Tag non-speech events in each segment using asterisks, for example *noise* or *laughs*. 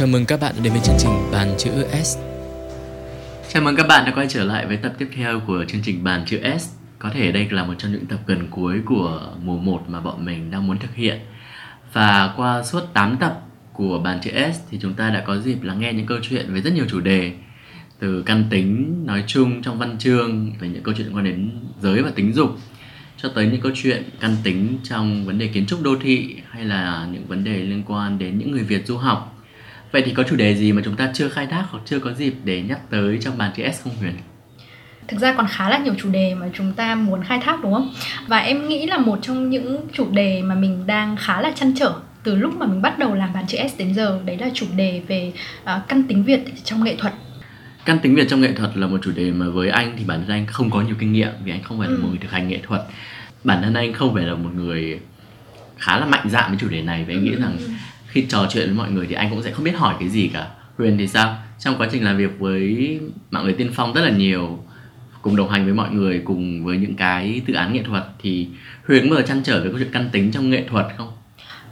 Chào mừng các bạn đến với chương trình Bàn chữ S. Chào mừng các bạn đã quay trở lại với tập tiếp theo của chương trình Bàn chữ S. Có thể đây là một trong những tập gần cuối của mùa 1 mà bọn mình đang muốn thực hiện. Và qua suốt 8 tập của Bàn chữ S thì chúng ta đã có dịp lắng nghe những câu chuyện về rất nhiều chủ đề từ căn tính, nói chung trong văn chương, về những câu chuyện liên quan đến giới và tính dục, cho tới những câu chuyện căn tính trong vấn đề kiến trúc đô thị, hay là những vấn đề liên quan đến những người Việt du học. Vậy thì có chủ đề gì mà chúng ta chưa khai thác hoặc chưa có dịp để nhắc tới trong bàn chữ S không Huyền? thực ra còn khá là nhiều chủ đề mà chúng ta muốn khai thác đúng không và em nghĩ là một trong những chủ đề mà mình đang khá là chăn trở từ lúc mà mình bắt đầu làm bàn chữ S đến giờ đấy là chủ đề về uh, căn tính Việt trong nghệ thuật Căn tính Việt trong nghệ thuật là một chủ đề mà với anh thì bản thân anh không có nhiều kinh nghiệm vì anh không phải là Ừ. một người thực hành nghệ thuật. Bản thân anh không phải là một người khá là mạnh dạn với chủ đề này và anh nghĩ rằng khi trò chuyện với mọi người thì anh cũng sẽ không biết hỏi cái gì cả. Huyền thì sao? Trong quá trình làm việc với mạng lưới tiên phong rất là nhiều, cùng đồng hành với mọi người, cùng với những cái dự án nghệ thuật, thì Huyền có bao giờ chăn trở về câu chuyện căn tính trong nghệ thuật không?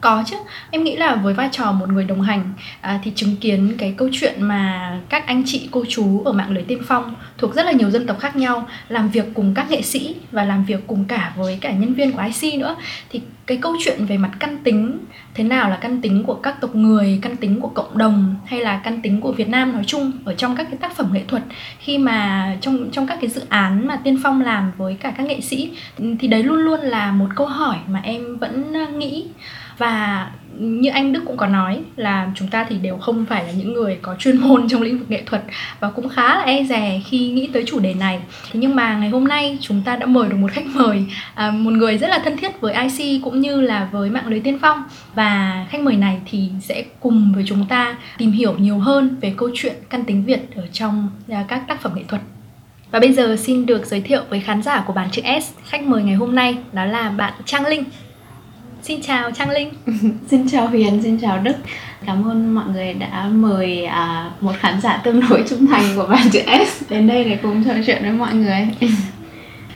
Có chứ, em nghĩ là với vai trò một người đồng hành à, thì chứng kiến cái câu chuyện mà các anh chị cô chú ở mạng lưới tiên phong thuộc rất là nhiều dân tộc khác nhau làm việc cùng các nghệ sĩ và làm việc cùng cả với cả nhân viên của IC nữa thì cái câu chuyện về mặt căn tính thế nào là căn tính của các tộc người, căn tính của cộng đồng hay là căn tính của Việt Nam nói chung ở trong các cái tác phẩm nghệ thuật khi mà trong trong các cái dự án mà tiên phong làm với cả các nghệ sĩ thì đấy luôn luôn là một câu hỏi mà em vẫn à, nghĩ và như anh Đức cũng có nói là chúng ta thì đều không phải là những người có chuyên môn trong lĩnh vực nghệ thuật và cũng khá là e dè khi nghĩ tới chủ đề này. Thế nhưng mà ngày hôm nay chúng ta đã mời được một khách mời à, một người rất là thân thiết với IC cũng như là với mạng lưới tiên phong. Và khách mời này thì sẽ cùng với chúng ta tìm hiểu nhiều hơn về câu chuyện căn tính Việt ở trong à, các tác phẩm nghệ thuật. Và bây giờ xin được giới thiệu với khán giả của bản chữ S. Khách mời ngày hôm nay đó là bạn Trang Linh. Xin chào Trang Linh. *laughs* Xin chào Huyền, xin chào Đức. Cảm ơn mọi người đã mời à, một khán giả tương đối trung thành của bàn chữ S đến đây để cùng trò chuyện với mọi người. *laughs*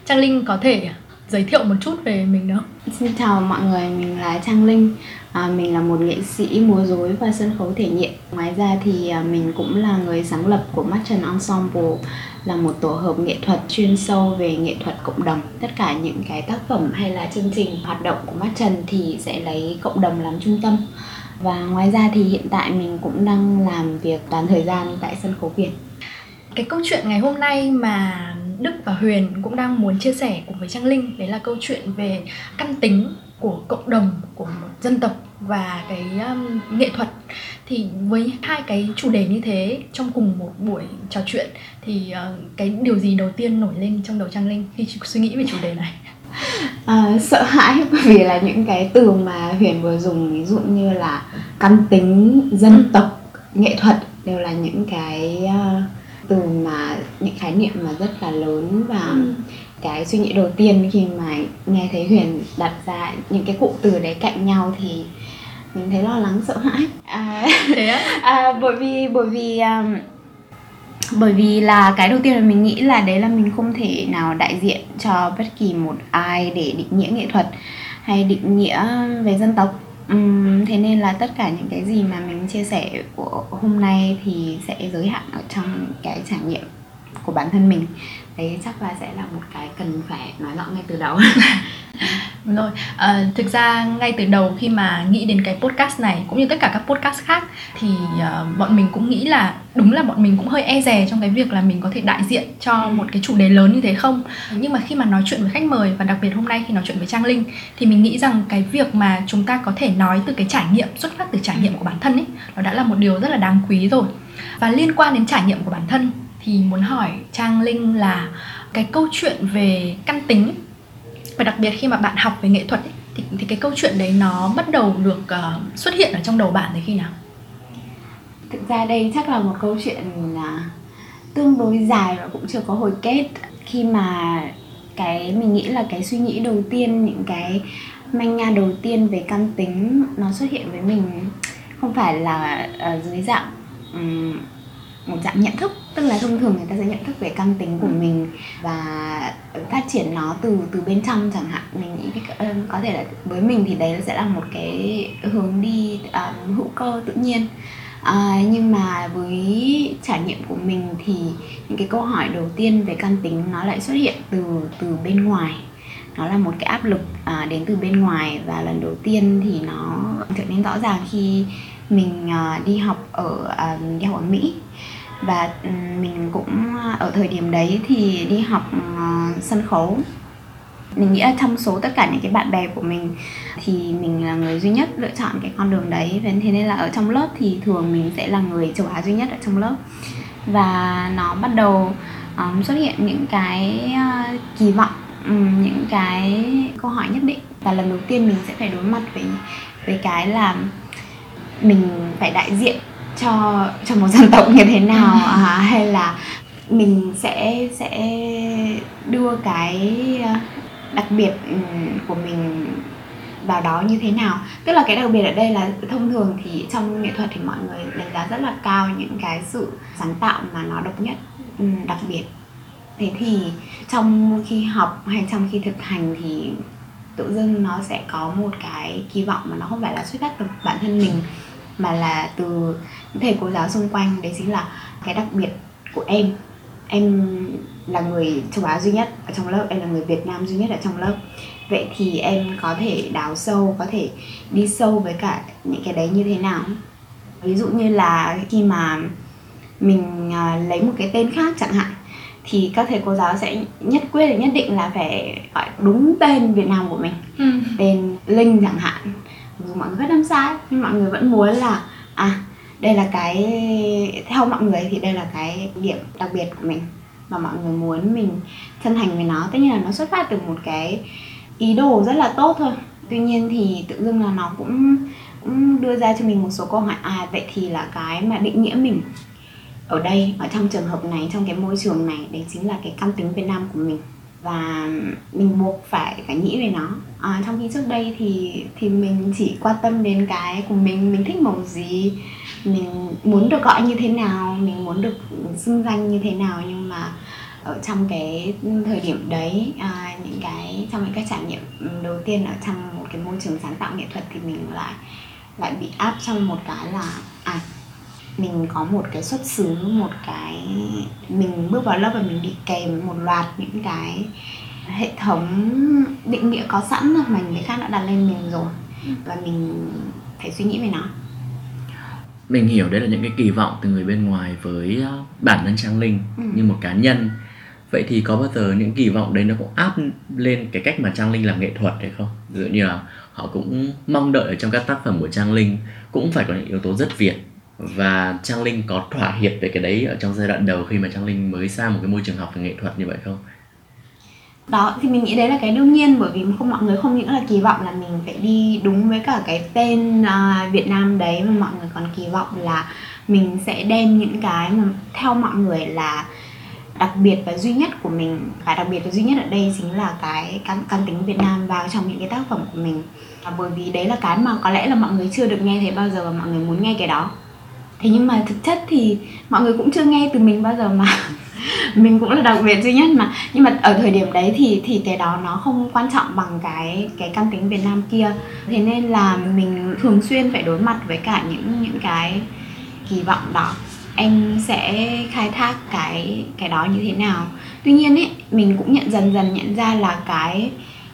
Trang Linh có thể giới thiệu một chút về mình không? Xin chào mọi người, mình là Trang Linh. À, Mình là một nghệ sĩ múa rối và sân khấu thể nghiệm. Ngoài ra thì à, mình cũng là người sáng lập của Mắt Trần Ensemble là một tổ hợp nghệ thuật chuyên sâu về nghệ thuật cộng đồng. Tất cả những cái tác phẩm hay là chương trình hoạt động của mắt trần thì sẽ lấy cộng đồng làm trung tâm. Và ngoài ra thì hiện tại mình cũng đang làm việc toàn thời gian tại sân khấu Việt. Cái câu chuyện ngày hôm nay mà Đức và Huyền cũng đang muốn chia sẻ cùng với Trang Linh Đấy là câu chuyện về căn tính của cộng đồng, của một dân tộc và cái um, nghệ thuật. Thì với hai cái chủ đề như thế trong cùng một buổi trò chuyện thì uh, cái điều gì đầu tiên nổi lên trong đầu Trang Linh khi suy nghĩ về chủ đề này? À, *laughs* sợ hãi *laughs* bởi vì là những cái từ mà Huyền vừa dùng ví dụ như là căn tính dân tộc nghệ thuật đều là những cái uh, từ mà những khái niệm mà rất là lớn và Ừ. cái suy nghĩ đầu tiên khi mà nghe thấy Huyền đặt ra những cái cụm từ đấy cạnh nhau thì mình thấy lo lắng sợ hãi. À, *laughs* Thế á? *laughs* à, bởi vì bởi vì um, bởi vì là cái đầu tiên là mình nghĩ là đấy là mình không thể nào đại diện cho bất kỳ một ai để định nghĩa nghệ thuật hay định nghĩa về dân tộc. Ừm, thế nên là tất cả những cái gì mà mình chia sẻ của hôm nay thì sẽ giới hạn ở trong cái trải nghiệm của bản thân mình đấy chắc là sẽ là một cái cần phải nói rõ ngay từ đầu. *laughs* Đúng rồi, à, thực ra ngay từ đầu khi mà nghĩ đến cái podcast này cũng như tất cả các podcast khác thì à, bọn mình cũng nghĩ là đúng là bọn mình cũng hơi e dè trong cái việc là mình có thể đại diện cho một cái chủ đề lớn như thế không? Nhưng mà khi mà nói chuyện với khách mời và đặc biệt hôm nay khi nói chuyện với Trang Linh thì mình nghĩ rằng cái việc mà chúng ta có thể nói từ cái trải nghiệm xuất phát từ trải nghiệm của bản thân ấy nó đã là một điều rất là đáng quý rồi. Và liên quan đến trải nghiệm của bản thân thì muốn hỏi Trang Linh là cái câu chuyện về căn tính và đặc biệt khi mà bạn học về nghệ thuật ấy, thì, thì cái câu chuyện đấy nó bắt đầu được uh, xuất hiện ở trong đầu bạn từ khi nào? Thực ra đây chắc là một câu chuyện là tương đối dài và cũng chưa có hồi kết. Khi mà cái mình nghĩ là cái suy nghĩ đầu tiên những cái manh nha đầu tiên về căn tính nó xuất hiện với mình không phải là ở dưới dạng um, một dạng nhận thức tức là thông thường người ta sẽ nhận thức về căn tính của mình và phát triển nó từ từ bên trong chẳng hạn. Mình nghĩ ờ, có thể là với mình thì đấy sẽ là một cái hướng đi um, hữu cơ tự nhiên. À, nhưng mà với trải nghiệm của mình thì những cái câu hỏi đầu tiên về căn tính nó lại xuất hiện từ từ bên ngoài. Nó là một cái áp lực à, đến từ bên ngoài và lần đầu tiên thì nó trở nên rõ ràng khi mình à, đi học ở à, đi học ở Mỹ và ừ, mình cũng ờ, ở thời điểm đấy thì đi học ờ, sân khấu. Mình nghĩ là trong số tất cả những cái bạn bè của mình thì mình là người duy nhất lựa chọn cái con đường đấy. Và thế nên là ở trong lớp thì thường mình sẽ là người châu Á duy nhất ở trong lớp. Và nó bắt đầu um, xuất hiện những cái uh, kỳ vọng um, những cái câu hỏi nhất định. Và lần đầu tiên mình sẽ phải đối mặt với với cái là mình phải đại diện cho cho một dân tộc như thế nào à, hay là mình sẽ sẽ đưa cái đặc biệt ừ, của mình vào đó như thế nào? Tức là cái đặc biệt ở đây là thông thường thì trong nghệ thuật thì mọi người đánh giá rất là cao những cái sự sáng tạo mà nó độc nhất ừ, đặc biệt. Thế thì trong khi học hay trong khi thực hành thì tự dưng nó sẽ có một cái kỳ vọng mà nó không phải là xuất phát từ bản thân mình mà là từ thầy cô giáo xung quanh đấy chính là cái đặc biệt của em. Em là người châu Á duy nhất ở trong lớp em là người Việt Nam duy nhất ở trong lớp. Vậy thì em có thể đào sâu có thể đi sâu với cả những cái đấy như thế nào? Ví dụ như là khi mà mình à, lấy một cái tên khác chẳng hạn thì các thầy cô giáo sẽ nhất quyết nhất định là phải gọi đúng tên Việt Nam của mình. Ừ. tên Linh chẳng hạn dù mọi người biết âm sai, nhưng mọi người vẫn muốn là à đây là cái, theo mọi người thì đây là cái điểm đặc biệt của mình. Và mọi người muốn mình chân thành với nó. Tất nhiên là nó xuất phát từ một cái ý đồ rất là tốt thôi. Tuy nhiên thì tự dưng là nó cũng cũng đưa ra cho mình một số câu hỏi à vậy thì là cái mà định nghĩa mình ở đây, ở trong trường hợp này, trong cái môi trường này, đấy chính là cái căn tính Việt Nam của mình và mình buộc phải phải nghĩ về nó. À, trong khi trước đây thì thì mình chỉ quan tâm đến cái của mình mình thích màu gì mình muốn được gọi như thế nào mình muốn được xưng danh như thế nào. Nhưng mà ở trong cái thời điểm đấy à, những cái trong những cái trải nghiệm đầu tiên ở trong một cái môi trường sáng tạo nghệ thuật thì mình lại lại bị áp trong một cái là à mình có một cái xuất xứ một cái mình bước vào lớp và mình đi kèm một loạt những cái hệ thống định nghĩa có sẵn mà người khác đã đặt lên mình rồi. Và mình phải suy nghĩ về nó. Mình hiểu đấy là những cái kỳ vọng từ người bên ngoài với ờ, bản thân trang linh ừ. như một cá nhân. Vậy thì có bao giờ những kỳ vọng đấy nó cũng áp lên cái cách mà trang linh làm nghệ thuật hay không? Ví dụ như là họ cũng mong đợi ở trong các tác phẩm của trang linh cũng phải có những yếu tố rất việt và trang linh có thỏa hiệp về cái đấy ở trong giai đoạn đầu khi mà trang linh mới sang một cái môi trường học về nghệ thuật như vậy không? Đó thì mình nghĩ đấy là cái đương nhiên bởi vì không mọi người không những là kỳ vọng là mình phải đi đúng với cả cái tên uh, Việt Nam đấy mà mọi người còn kỳ vọng là mình sẽ đem những cái mà theo mọi người là đặc biệt và duy nhất của mình. Và đặc biệt và duy nhất ở đây chính là cái căn, căn tính Việt Nam vào trong những cái tác phẩm của mình. Và bởi vì đấy là cái mà có lẽ là mọi người chưa được nghe thấy bao giờ và mọi người muốn nghe cái đó thế nhưng mà thực chất thì mọi người cũng chưa nghe từ mình bao giờ mà. *laughs* Mình cũng là đặc biệt duy nhất mà. Nhưng mà ở thời điểm đấy thì thì cái đó nó không quan trọng bằng cái cái căn tính Việt Nam kia. Thế nên là mình thường xuyên phải đối mặt với cả những những cái kỳ vọng đó. Em sẽ khai thác cái cái đó như thế nào. Tuy nhiên ấy, mình cũng nhận, dần dần nhận ra là cái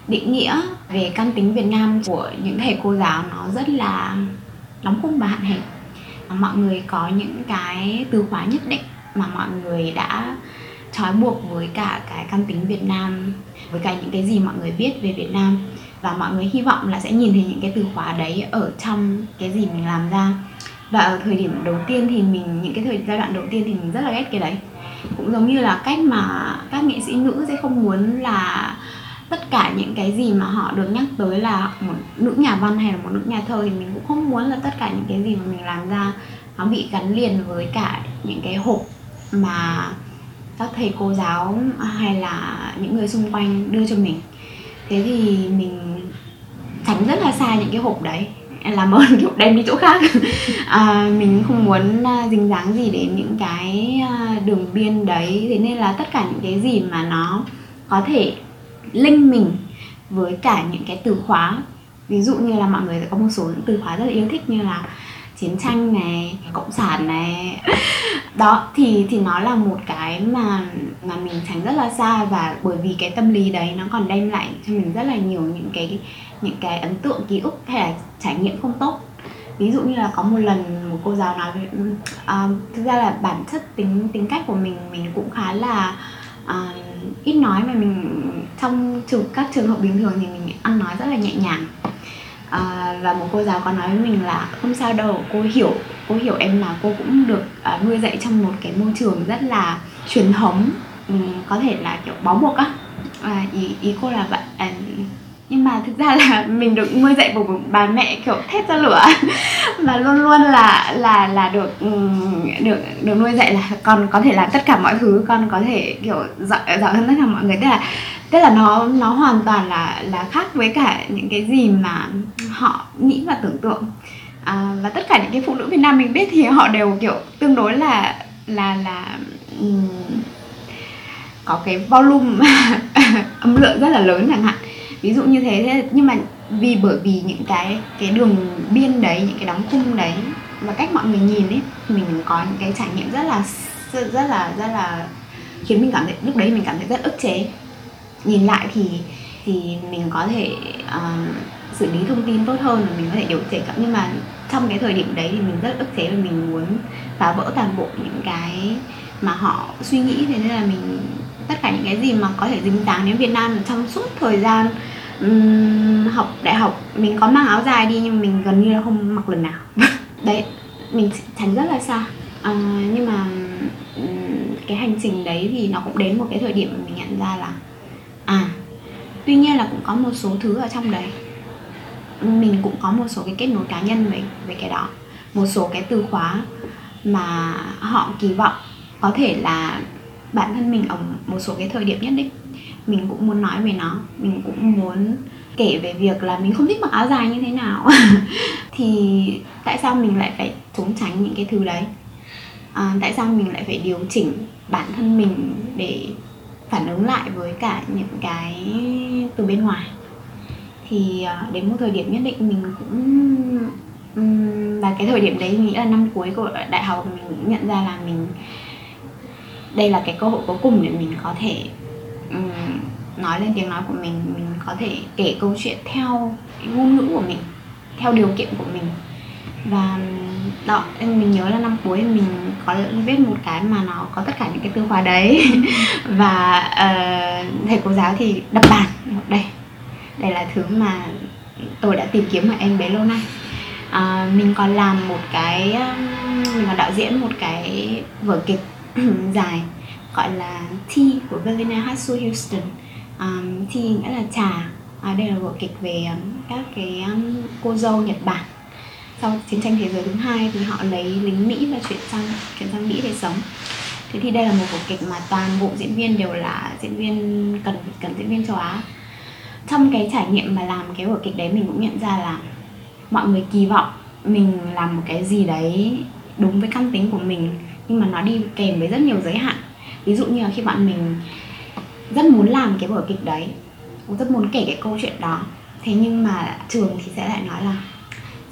định nghĩa về căn tính Việt Nam của những thầy cô giáo nó rất là đóng khung và hạn hẹp mọi người có những cái từ khóa nhất định mà mọi người đã trói buộc với cả cái căn tính Việt Nam, với cả những cái gì mọi người biết về Việt Nam. Và mọi người hy vọng là sẽ nhìn thấy những cái từ khóa đấy ở trong cái gì mình làm ra. Và ở thời điểm đầu tiên thì mình, những cái thời giai đoạn đầu tiên thì mình rất là ghét cái đấy. Cũng giống như là cách mà các nghệ sĩ nữ sẽ không muốn là tất cả những cái gì mà họ được nhắc tới là một nữ nhà văn hay là một nữ nhà thơ thì mình cũng không muốn là tất cả những cái gì mà mình làm ra nó bị gắn liền với cả những cái hộp mà các thầy cô giáo hay là những người xung quanh đưa cho mình. Thế thì mình tránh rất là xa những cái hộp đấy làm ơn kiểu đem đi chỗ khác. *laughs* À, mình không muốn à, dính dáng gì đến những cái à, đường biên đấy. Thế nên là tất cả những cái gì mà nó có thể link mình với cả những cái từ khóa. Ví dụ như là mọi người có một số những từ khóa rất là yêu thích như là chiến tranh này cộng sản này. *laughs* Đó thì thì nó là một cái mà mà mình tránh rất là xa và bởi vì cái tâm lý đấy nó còn đem lại cho mình rất là nhiều những cái những cái ấn tượng ký ức hay là trải nghiệm không tốt. Ví dụ như là có một lần một cô giáo nói uh, thực ra là bản chất tính tính cách của mình mình cũng khá là uh, ít nói mà mình trong trường các trường hợp bình thường thì mình ăn nói rất là nhẹ nhàng. À, và một cô giáo có nói với mình là không sao đâu cô hiểu cô hiểu em là cô cũng được uh, nuôi dạy trong một cái môi trường rất là truyền thống um, có thể là kiểu bó buộc á. À, ý ý cô là vậy. À, nhưng mà thực ra là *laughs* mình được nuôi dạy bởi một bà mẹ kiểu thét ra lửa. *laughs* Và luôn luôn là là là được ừ, được được nuôi dạy là con có thể làm tất cả mọi thứ con có thể kiểu giỏi giỏi hơn tất cả mọi người. Tức là tức là nó nó hoàn toàn là là khác với cả những cái gì mà họ nghĩ và tưởng tượng. À, và tất cả những cái phụ nữ Việt Nam mình biết thì họ đều kiểu tương đối là là là um, có cái volume *laughs* âm lượng rất là lớn chẳng hạn ví dụ như thế, thế nhưng mà vì bởi vì những cái cái đường biên đấy những cái đóng khung đấy và cách mọi người nhìn ấy mình có những cái trải nghiệm rất là rất là rất là khiến mình cảm thấy lúc đấy mình cảm thấy rất ức chế. Nhìn lại thì thì mình có thể uh, xử lý thông tin tốt hơn và mình có thể điều chỉnh nhưng mà trong cái thời điểm đấy thì mình rất ức chế và mình muốn phá vỡ toàn bộ những cái mà họ suy nghĩ. Thế nên là mình tất cả những cái gì mà có thể dính dáng đến Việt Nam trong suốt thời gian um, học đại học. Mình có mang áo dài đi nhưng mình gần như là không mặc lần nào. *laughs* Đấy mình tránh rất là xa. À, nhưng mà um, cái hành trình đấy thì nó cũng đến một cái thời điểm mà mình nhận ra là à tuy nhiên là cũng có một số thứ ở trong đấy. Mình cũng có một số cái kết nối cá nhân với với cái đó. Một số cái từ khóa mà họ kỳ vọng có thể là bản thân mình ở một số cái thời điểm nhất định. Mình cũng muốn nói về nó mình cũng muốn kể về việc là mình không thích mặc áo dài như thế nào. *laughs* Thì tại sao mình lại phải trốn tránh những cái thứ đấy? À, tại sao mình lại phải điều chỉnh bản thân mình để phản ứng lại với cả những cái từ bên ngoài? Thì à, đến một thời điểm nhất định mình cũng và cái thời điểm đấy nghĩ là năm cuối của đại học mình cũng nhận ra là mình đây là cái cơ hội cuối cùng để mình có thể um, nói lên tiếng nói của mình mình có thể kể câu chuyện theo cái ngôn ngữ của mình theo điều kiện của mình. Và đó mình nhớ là năm cuối mình có viết một cái mà nó có tất cả những cái từ khóa đấy. *laughs* Và uh, thầy cô giáo thì đập bàn đây đây là thứ mà tôi đã tìm kiếm ở em bé lâu nay. Uh, mình còn làm một cái mình còn đạo diễn một cái vở kịch *clears throat* dài gọi là Tea của Velina Hatsu Houston. Um, Tea nghĩa là trà. À, đây là vở kịch về um, các cái um, cô dâu Nhật Bản. Sau chiến tranh thế giới thứ hai thì họ lấy lính Mỹ và chuyển sang chuyển sang Mỹ để sống. Thế thì đây là một vở kịch mà toàn bộ diễn viên đều là diễn viên cần cần diễn viên châu Á. Trong cái trải nghiệm mà làm cái vở kịch đấy mình cũng nhận ra là mọi người kỳ vọng mình làm một cái gì đấy đúng với căn tính của mình nhưng mà nó đi kèm với rất nhiều giới hạn. Ví dụ như là khi bạn mình rất muốn làm cái vở kịch đấy rất muốn kể cái câu chuyện đó thế nhưng mà trường thì sẽ lại nói là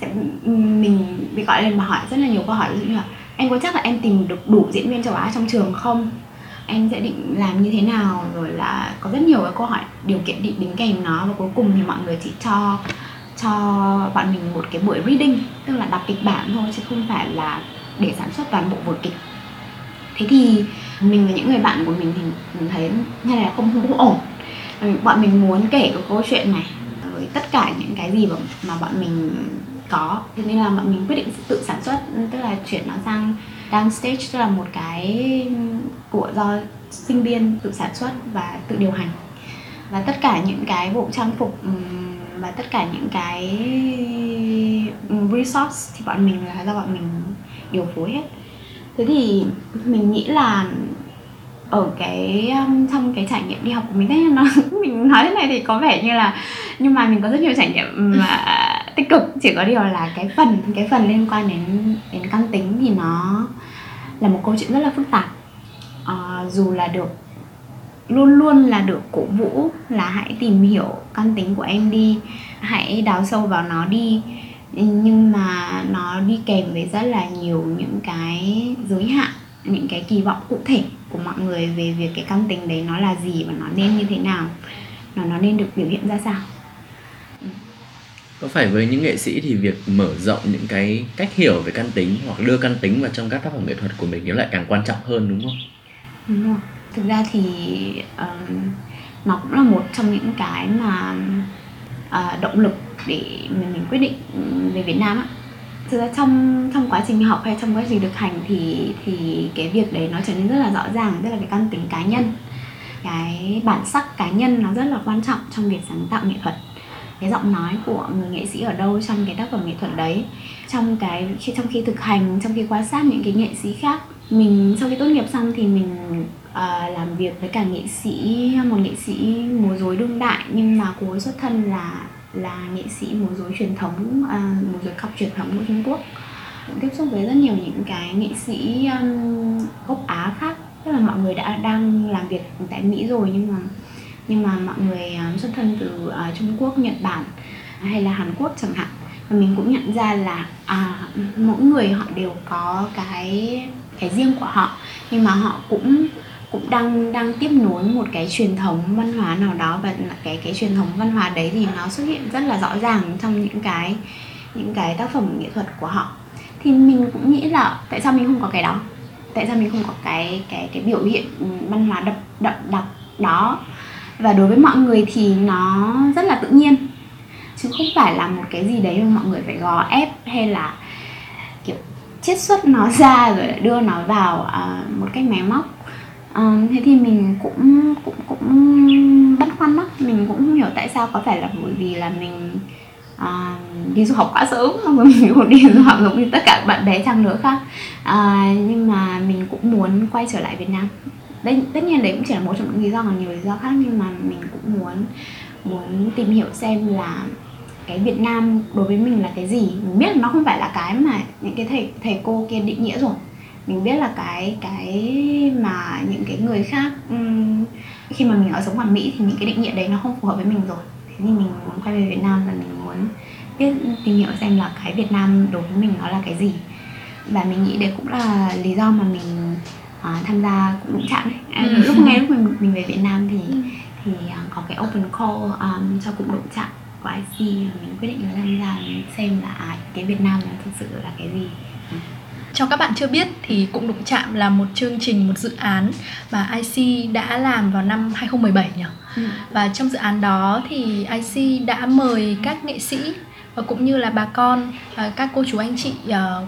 sẽ, mình bị gọi lên và hỏi rất là nhiều câu hỏi. Ví dụ như là em có chắc là em tìm được đủ diễn viên châu Á trong trường không? Em sẽ định làm như thế nào? Rồi là có rất nhiều cái câu hỏi điều kiện định đính kèm nó và cuối cùng thì mọi người chỉ cho cho bạn mình một cái buổi reading tức là đọc kịch bản thôi chứ không phải là để sản xuất toàn bộ vở kịch thế thì mình và những người bạn của mình thì mình thấy như là không không, ổn. Bọn mình muốn kể cái câu chuyện này với tất cả những cái gì mà, mà bọn mình có. Thế nên là bọn mình quyết định tự sản xuất tức là chuyển nó sang downstage tức là một cái của do sinh viên tự sản xuất và tự điều hành. Và tất cả những cái bộ trang phục và tất cả những cái resource thì bọn mình là do bọn mình điều phối hết thế thì mình nghĩ là ở cái um, trong cái trải nghiệm đi học của mình thế nó *laughs* mình nói thế này thì có vẻ như là nhưng mà mình có rất nhiều trải nghiệm um, mà *laughs* tích cực. Chỉ có điều là cái phần cái phần liên quan đến đến căn tính thì nó là một câu chuyện rất là phức tạp. À, dù là được luôn luôn là được cổ vũ là hãy tìm hiểu căn tính của em đi hãy đào sâu vào nó đi nhưng mà nó đi kèm với rất là nhiều những cái giới hạn những cái kỳ vọng cụ thể của mọi người về việc cái căn tính đấy nó là gì và nó nên như thế nào nó nó nên được biểu hiện ra sao có phải với những nghệ sĩ thì việc mở rộng những cái cách hiểu về căn tính hoặc đưa căn tính vào trong các tác phẩm nghệ thuật của mình nó lại càng quan trọng hơn đúng không? Đúng rồi. Thực ra thì um, nó cũng là một trong những cái mà uh, động lực để mình, mình quyết định ừ, về Việt Nam á. Thực ra trong trong quá trình học hay trong quá trình thực hành thì thì cái việc đấy nó trở nên rất là rõ ràng, tức là cái căn tính cá nhân, cái bản sắc cá nhân nó rất là quan trọng trong việc sáng tạo nghệ thuật. Cái giọng nói của người nghệ sĩ ở đâu trong cái tác phẩm nghệ thuật đấy. Trong cái khi trong khi thực hành trong khi quan sát những cái nghệ sĩ khác mình sau khi tốt nghiệp xong thì mình uh, làm việc với cả nghệ sĩ một nghệ sĩ múa rối đương đại nhưng mà cô ấy xuất thân là là nghệ sĩ múa rối truyền thống à, múa rối cọc truyền thống của Trung Quốc. Tiếp xúc với rất nhiều những cái nghệ sĩ um, gốc Á khác. Tức là mọi người đã đang làm việc tại Mỹ rồi nhưng mà nhưng mà mọi người um, xuất thân từ uh, Trung Quốc, Nhật Bản hay là Hàn Quốc chẳng hạn. Và mình cũng nhận ra là à, mỗi người họ đều có cái cái riêng của họ. Nhưng mà họ cũng cũng đang đang tiếp nối một cái truyền thống văn hóa nào đó và cái cái truyền thống văn hóa đấy thì nó xuất hiện rất là rõ ràng trong những cái những cái tác phẩm nghệ thuật của họ. Thì mình cũng nghĩ là tại sao mình không có cái đó? Tại sao mình không có cái cái cái biểu hiện văn hóa đậm đậm đặc đó? Và đối với mọi người thì nó rất là tự nhiên. Chứ không phải là một cái gì đấy mà mọi người phải gò ép hay là kiểu chiết xuất nó ra rồi đưa nó vào uh, một cách máy móc uh, thế thì mình cũng cũng cũng băn khoăn lắm mình cũng không hiểu tại sao có phải là bởi vì là mình uh, đi du học quá sớm mà *laughs* mình cũng đi du học giống như tất cả bạn bè chăng nữa khác. Uh, nhưng mà mình cũng muốn quay trở lại Việt Nam. Đấy tất nhiên đấy cũng chỉ là một trong những lý do còn nhiều lý do khác nhưng mà mình cũng muốn muốn tìm hiểu xem là cái Việt Nam đối với mình là cái gì. Mình biết là nó không phải là cái mà những cái thầy thầy cô kia định nghĩa rồi mình biết là cái cái mà những cái người khác um, khi mà mình ở sống ở Mỹ thì những cái định nghĩa đấy nó không phù hợp với mình rồi thế thì mình muốn quay về Việt Nam và mình muốn biết tìm hiểu xem là cái Việt Nam đối với mình nó là cái gì và mình nghĩ đấy cũng là lý do mà mình uh, tham gia cũng đụng chạm đấy à, ừ. lúc ngay lúc mình mình về Việt Nam thì ừ. thì uh, có cái open call um, cho cũng đụng chạm của IC mình quyết định là tham gia xem là à, cái Việt Nam là thực sự là cái gì. Cho các bạn chưa biết thì cũng đụng chạm là một chương trình một dự án mà IC đã làm vào năm 2017 nhỉ? Ừ. và trong dự án đó thì IC đã mời các nghệ sĩ và cũng như là bà con các cô chú anh chị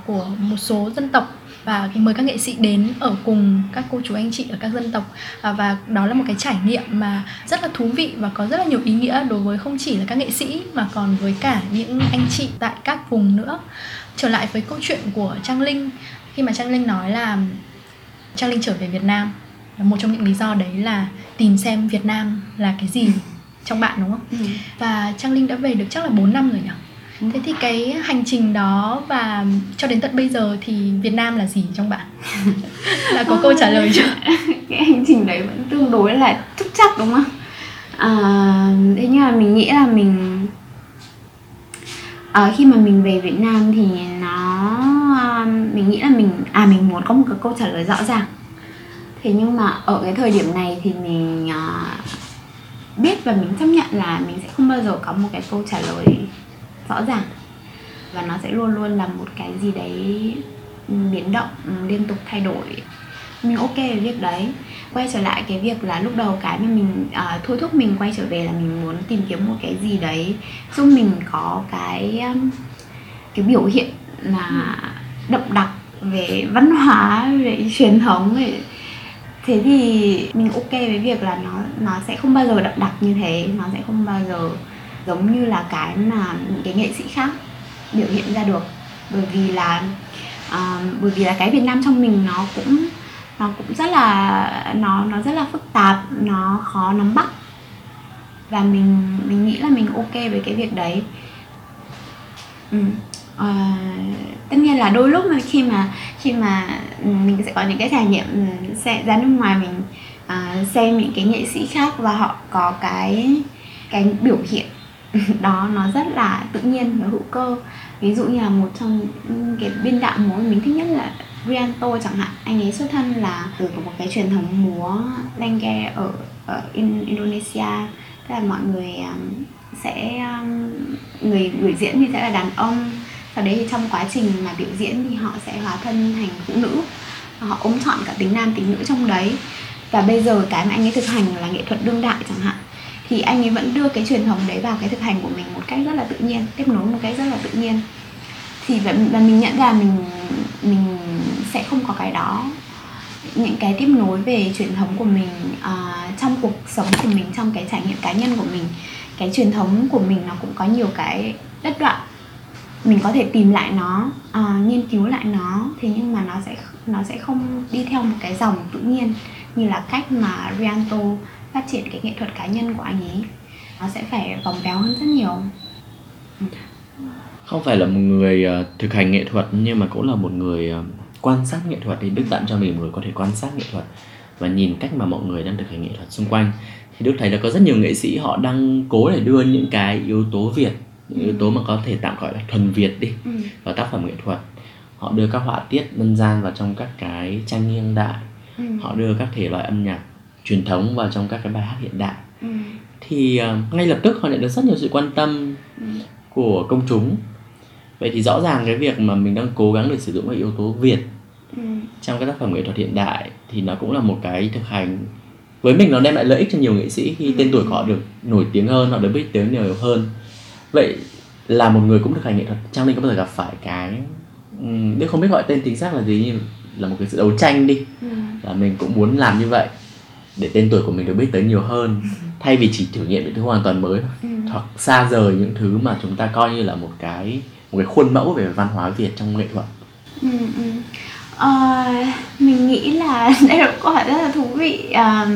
của một số dân tộc và mời các nghệ sĩ đến ở cùng các cô chú anh chị ở các dân tộc. À, và đó là một cái trải nghiệm mà rất là thú vị và có rất là nhiều ý nghĩa đối với không chỉ là các nghệ sĩ mà còn với cả những anh chị tại các vùng nữa trở lại với câu chuyện của trang linh. Khi mà trang linh nói là trang linh trở về việt nam một trong những lý do đấy là tìm xem việt nam là cái gì trong bạn đúng không? Ừ. và trang linh đã về được chắc là 4 năm rồi nhỉ? Thế thì cái hành trình đó và cho đến tận bây giờ thì Việt Nam là gì trong bạn? *laughs* Là có câu trả lời chưa? *laughs* Cái hành trình đấy vẫn tương đối là trúc chắc đúng không? À, thế nhưng mà mình nghĩ là mình à, khi mà mình về Việt Nam thì nó ờ, mình nghĩ là mình à mình muốn có một cái câu trả lời rõ ràng. Thế nhưng mà ở cái thời điểm này thì mình uh, biết và mình chấp nhận là mình sẽ không bao giờ có một cái câu trả lời rõ ràng. Và nó sẽ luôn luôn là một cái gì đấy ừ, biến động ừ, liên tục thay đổi mình ok với việc đấy. Quay trở lại cái việc là lúc đầu cái mà mình uh, thôi thúc mình quay trở về là mình muốn tìm kiếm một cái gì đấy giúp mình có cái um, cái biểu hiện là đậm đặc về văn hóa về truyền thống về thế thì mình ok với việc là nó nó sẽ không bao giờ đậm đặc như thế. Nó sẽ không bao giờ giống như là cái mà những cái nghệ sĩ khác biểu hiện ra được. Bởi vì là uh, bởi vì là cái Việt Nam trong mình nó cũng nó cũng rất là nó nó rất là phức tạp nó khó nắm bắt. Và mình mình nghĩ là mình ok với cái việc đấy. Ừ. à, tất nhiên là đôi lúc mà khi mà khi mà ừ, mình sẽ có những cái trải nghiệm ừ, sẽ ra nước ngoài mình à, xem những cái nghệ sĩ khác và họ có cái cái biểu hiện *laughs* đó nó rất là tự nhiên và hữu cơ. Ví dụ như là một trong cái biên đạo múa mình thích nhất là Rianto chẳng hạn anh ấy xuất thân là từ một cái truyền thống múa Lenge ở, ở Indonesia. Tức là mọi người um, sẽ um, người người diễn thì sẽ là đàn ông. Sau đấy thì trong quá trình mà biểu diễn thì họ sẽ hóa thân thành phụ nữ. Họ ôm chọn cả tính nam tính nữ trong đấy. Và bây giờ cái mà anh ấy thực hành là nghệ thuật đương đại chẳng hạn. Thì anh ấy vẫn đưa cái truyền thống đấy vào cái thực hành của mình một cách rất là tự nhiên tiếp nối một cách rất là tự nhiên. Thì và mình nhận ra mình mình sẽ không có cái đó. Những cái tiếp nối về truyền thống của mình uh, trong cuộc sống của mình trong cái trải nghiệm cá nhân của mình cái truyền thống của mình nó cũng có nhiều cái đất đoạn. Mình có thể tìm lại nó uh, nghiên cứu lại nó thế nhưng mà nó sẽ nó sẽ không đi theo một cái dòng tự nhiên như là cách mà Rianto phát triển cái nghệ thuật cá nhân của anh ấy. Nó sẽ phải vòng véo hơn rất nhiều không phải là một người uh, thực hành nghệ thuật nhưng mà cũng là một người uh, quan sát nghệ thuật thì đức tặng cho mình một người có thể quan sát nghệ thuật và nhìn cách mà mọi người đang thực hành nghệ thuật xung quanh thì đức thấy là có rất nhiều nghệ sĩ họ đang cố để đưa những cái yếu tố việt những yếu tố mà có thể tạm gọi là thuần việt đi ừ. vào tác phẩm nghệ thuật họ đưa các họa tiết dân gian vào trong các cái tranh hiện đại ừ. họ đưa các thể loại âm nhạc truyền thống vào trong các cái bài hát hiện đại ừ. thì uh, ngay lập tức họ nhận được rất nhiều sự quan tâm của công chúng vậy thì rõ ràng cái việc mà mình đang cố gắng để sử dụng các yếu tố việt ừ. trong các tác phẩm nghệ thuật hiện đại thì nó cũng là một cái thực hành với mình nó đem lại lợi ích cho nhiều nghệ sĩ khi ừ. tên tuổi của họ được nổi tiếng hơn họ được biết tiếng nhiều hơn vậy là một người cũng thực hành nghệ thuật trang linh có bao giờ gặp phải cái um, không biết gọi tên chính xác là gì nhưng là một cái sự đấu tranh đi ừ. là mình cũng muốn làm như vậy để tên tuổi của mình được biết tới nhiều hơn ừ. thay vì chỉ thử nghiệm những thứ hoàn toàn mới ừ. hoặc xa rời những thứ mà chúng ta coi như là một cái một cái khuôn mẫu về văn hóa Việt trong nghệ thuật. Ừ, ừ. Ờ, mình nghĩ là *laughs* đây là một câu hỏi rất là thú vị. À,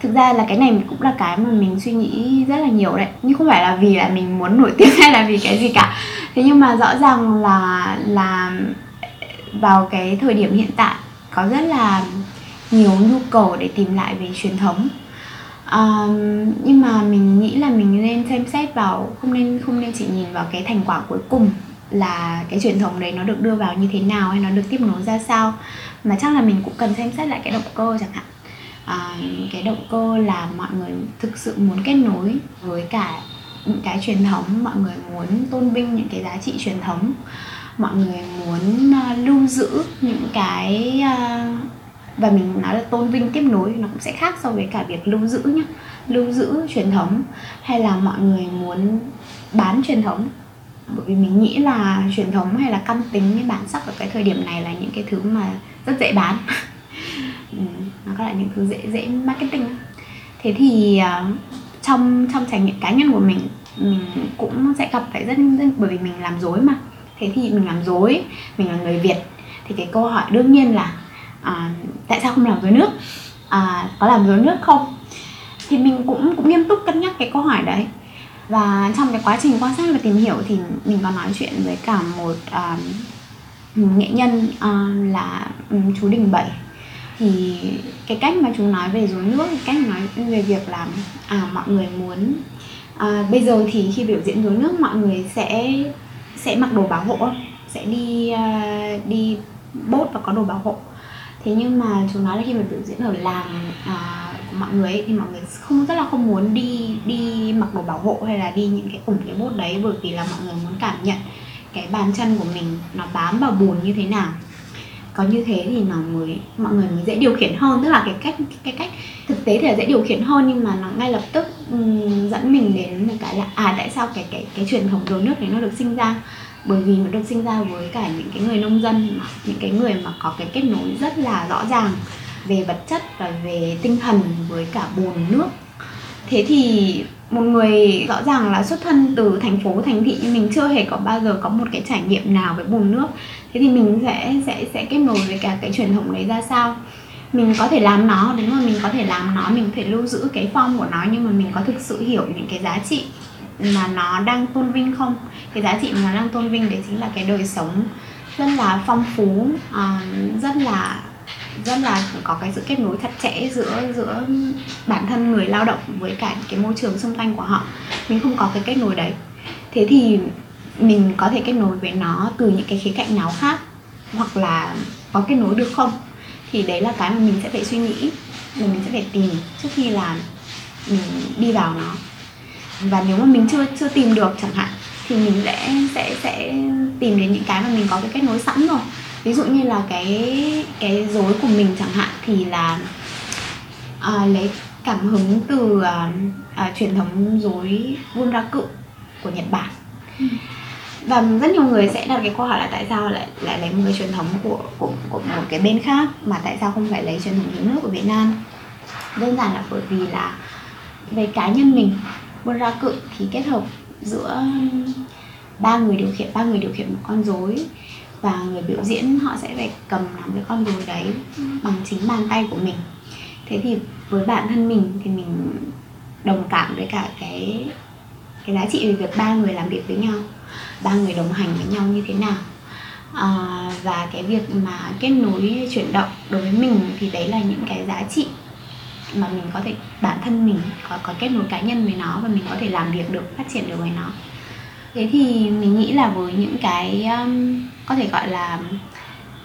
thực ra là cái này cũng là cái mà mình suy nghĩ rất là nhiều đấy. Nhưng không phải là vì là mình muốn nổi tiếng *laughs* hay là vì cái gì cả. Thế nhưng mà rõ ràng là là vào cái thời điểm hiện tại có rất là nhiều nhu cầu để tìm lại về truyền thống um, nhưng mà mình nghĩ là mình nên xem xét vào không nên không nên chỉ nhìn vào cái thành quả cuối cùng là cái truyền thống đấy nó được đưa vào như thế nào hay nó được tiếp nối ra sao. Mà chắc là mình cũng cần xem xét lại cái động cơ chẳng hạn. À, cái động cơ là mọi người thực sự muốn kết nối với cả những cái truyền thống mọi người muốn tôn vinh những cái giá trị truyền thống mọi người muốn uh, lưu giữ những cái uh, và mình nói là tôn vinh tiếp nối nó cũng sẽ khác so với cả việc lưu giữ nhá. Lưu giữ truyền thống hay là mọi người muốn bán truyền thống. Bởi vì mình nghĩ là truyền thống hay là căn tính với bản sắc ở cái thời điểm này là những cái thứ mà rất dễ bán. *laughs* Ừ, nó có là những thứ dễ dễ marketing. Thế thì à, trong trong trải nghiệm cá nhân của mình mình cũng sẽ gặp phải rất, rất bởi vì mình làm dối mà. Thế thì mình làm dối mình là người việt thì cái câu hỏi đương nhiên là à, tại sao không làm dối nước? À, có làm dối nước không? Thì mình cũng cũng nghiêm túc cân nhắc cái câu hỏi đấy. Và trong cái quá trình quan sát và tìm hiểu thì mình có nói chuyện với cả một um, nghệ nhân uh, là um, chú Đình Bảy. Thì cái cách mà chú nói về dối nước cái cách nói về việc là à mọi người muốn à, bây giờ thì khi biểu diễn dối nước mọi người sẽ sẽ mặc đồ bảo hộ sẽ đi uh, đi bốt và có đồ bảo hộ thế nhưng mà chúng nói là khi mà biểu diễn ở làng uh, của mọi người ấy, thì mọi người không rất là không muốn đi đi mặc đồ bảo hộ hay là đi những cái ủng cái bốt đấy bởi vì là mọi người muốn cảm nhận cái bàn chân của mình nó bám vào bùn như thế nào. Có như thế thì nó mới mọi người mới dễ điều khiển hơn tức là cái cách cái cách thực tế thì là dễ điều khiển hơn nhưng mà nó ngay lập tức um, dẫn mình đến một cái là à tại sao cái cái cái truyền thống đồ nước đấy nó được sinh ra? Bởi vì nó được sinh ra với cả những cái người nông dân mà, những cái người mà có cái kết nối rất là rõ ràng về vật chất và về tinh thần với cả bùn nước. Thế thì một người rõ ràng là xuất thân từ thành phố, thành thị nhưng mình chưa hề có bao giờ có một cái trải nghiệm nào với bùn nước. Thế thì mình sẽ sẽ sẽ kết nối với cả cái truyền thống đấy ra sao? Mình có thể làm nó, đúng rồi, mình có thể làm nó, mình có thể lưu giữ cái phong của nó nhưng mà mình có thực sự hiểu những cái giá trị mà nó đang tôn vinh không? Cái giá trị mà nó đang tôn vinh đấy chính là cái đời sống rất là phong phú uh, rất là rất là có cái sự kết nối chặt chẽ giữa giữa bản thân người lao động với cả cái môi trường xung quanh của họ. Mình không có cái kết nối đấy. Thế thì mình có thể kết nối với nó từ những cái khía cạnh nào khác hoặc là có kết nối được không? Thì đấy là cái mà mình sẽ phải suy nghĩ mình sẽ phải tìm trước khi là mình đi vào nó và nếu mà mình chưa chưa tìm được chẳng hạn thì mình sẽ sẽ sẽ tìm đến những cái mà mình có cái kết nối sẵn rồi. Ví dụ như là cái cái dối của mình chẳng hạn thì là à, lấy cảm hứng từ à, à, truyền thống dối bunraku của Nhật Bản. Và rất nhiều người sẽ đặt cái câu hỏi là tại sao lại lại lấy một cái truyền thống của của của một cái bên khác mà tại sao không phải lấy truyền thống dưới nước của Việt Nam? Đơn giản là bởi vì là về cá nhân mình bun ra cự thì kết hợp giữa ba người điều khiển ba người điều khiển một con rối. Và người biểu diễn họ sẽ phải cầm nắm cái con rối đấy bằng chính bàn tay của mình. Thế thì với bản thân mình thì mình đồng cảm với cả cái cái giá trị về việc ba người làm việc với nhau ba người đồng hành với nhau như thế nào. À, và cái việc mà kết nối chuyển động đối với mình thì đấy là những cái giá trị mà mình có thể bản thân mình có có kết nối cá nhân với nó và mình có thể làm việc được phát triển được với nó. Thế thì mình nghĩ là với những cái um, có thể gọi là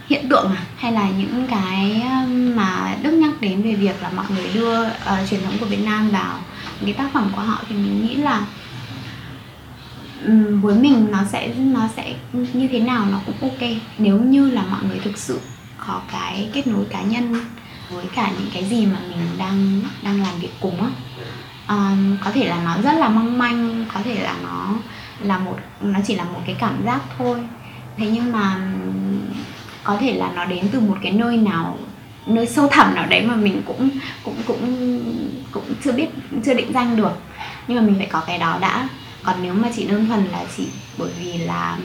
hiện tượng à, hay là những cái um, mà đức nhắc đến về việc là mọi người đưa uh, truyền thống của Việt Nam vào những cái tác phẩm của họ thì mình nghĩ là um, với mình nó sẽ nó sẽ như thế nào nó cũng ok. Nếu như là mọi người thực sự có cái kết nối cá nhân với cả những cái gì mà mình đang đang làm việc cùng á. Um, có thể là nó rất là mong manh có thể là nó là một nó chỉ là một cái cảm giác thôi. Thế nhưng mà có thể là nó đến từ một cái nơi nào nơi sâu thẳm nào đấy mà mình cũng cũng cũng cũng chưa biết chưa định danh được. Nhưng mà mình phải có cái đó đã. Còn nếu mà chỉ đơn thuần là chỉ bởi vì là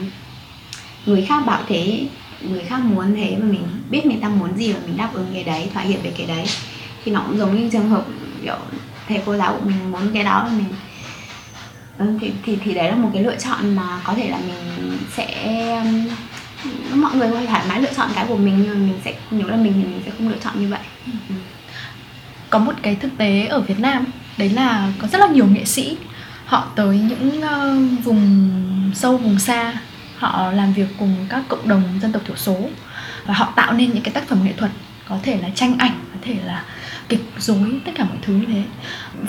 người khác bảo thế người khác muốn thế mà mình biết người ta muốn gì và mình đáp ứng cái đấy thỏa hiệp về cái đấy thì nó cũng giống như trường hợp kiểu thầy cô giáo của mình muốn cái đó và mình ừ, thì, thì thì đấy là một cái lựa chọn mà có thể là mình sẽ ừ, mọi người có thể thoải mái lựa chọn cái của mình nhưng mà mình sẽ nếu là mình thì mình sẽ không lựa chọn như vậy ừ. có một cái thực tế ở Việt Nam đấy là có rất là nhiều nghệ sĩ họ tới những uh, vùng sâu vùng xa họ làm việc cùng các cộng đồng dân tộc thiểu số. Và họ tạo nên những cái tác phẩm nghệ thuật có thể là tranh ảnh có thể là kịch dối tất cả mọi thứ như thế.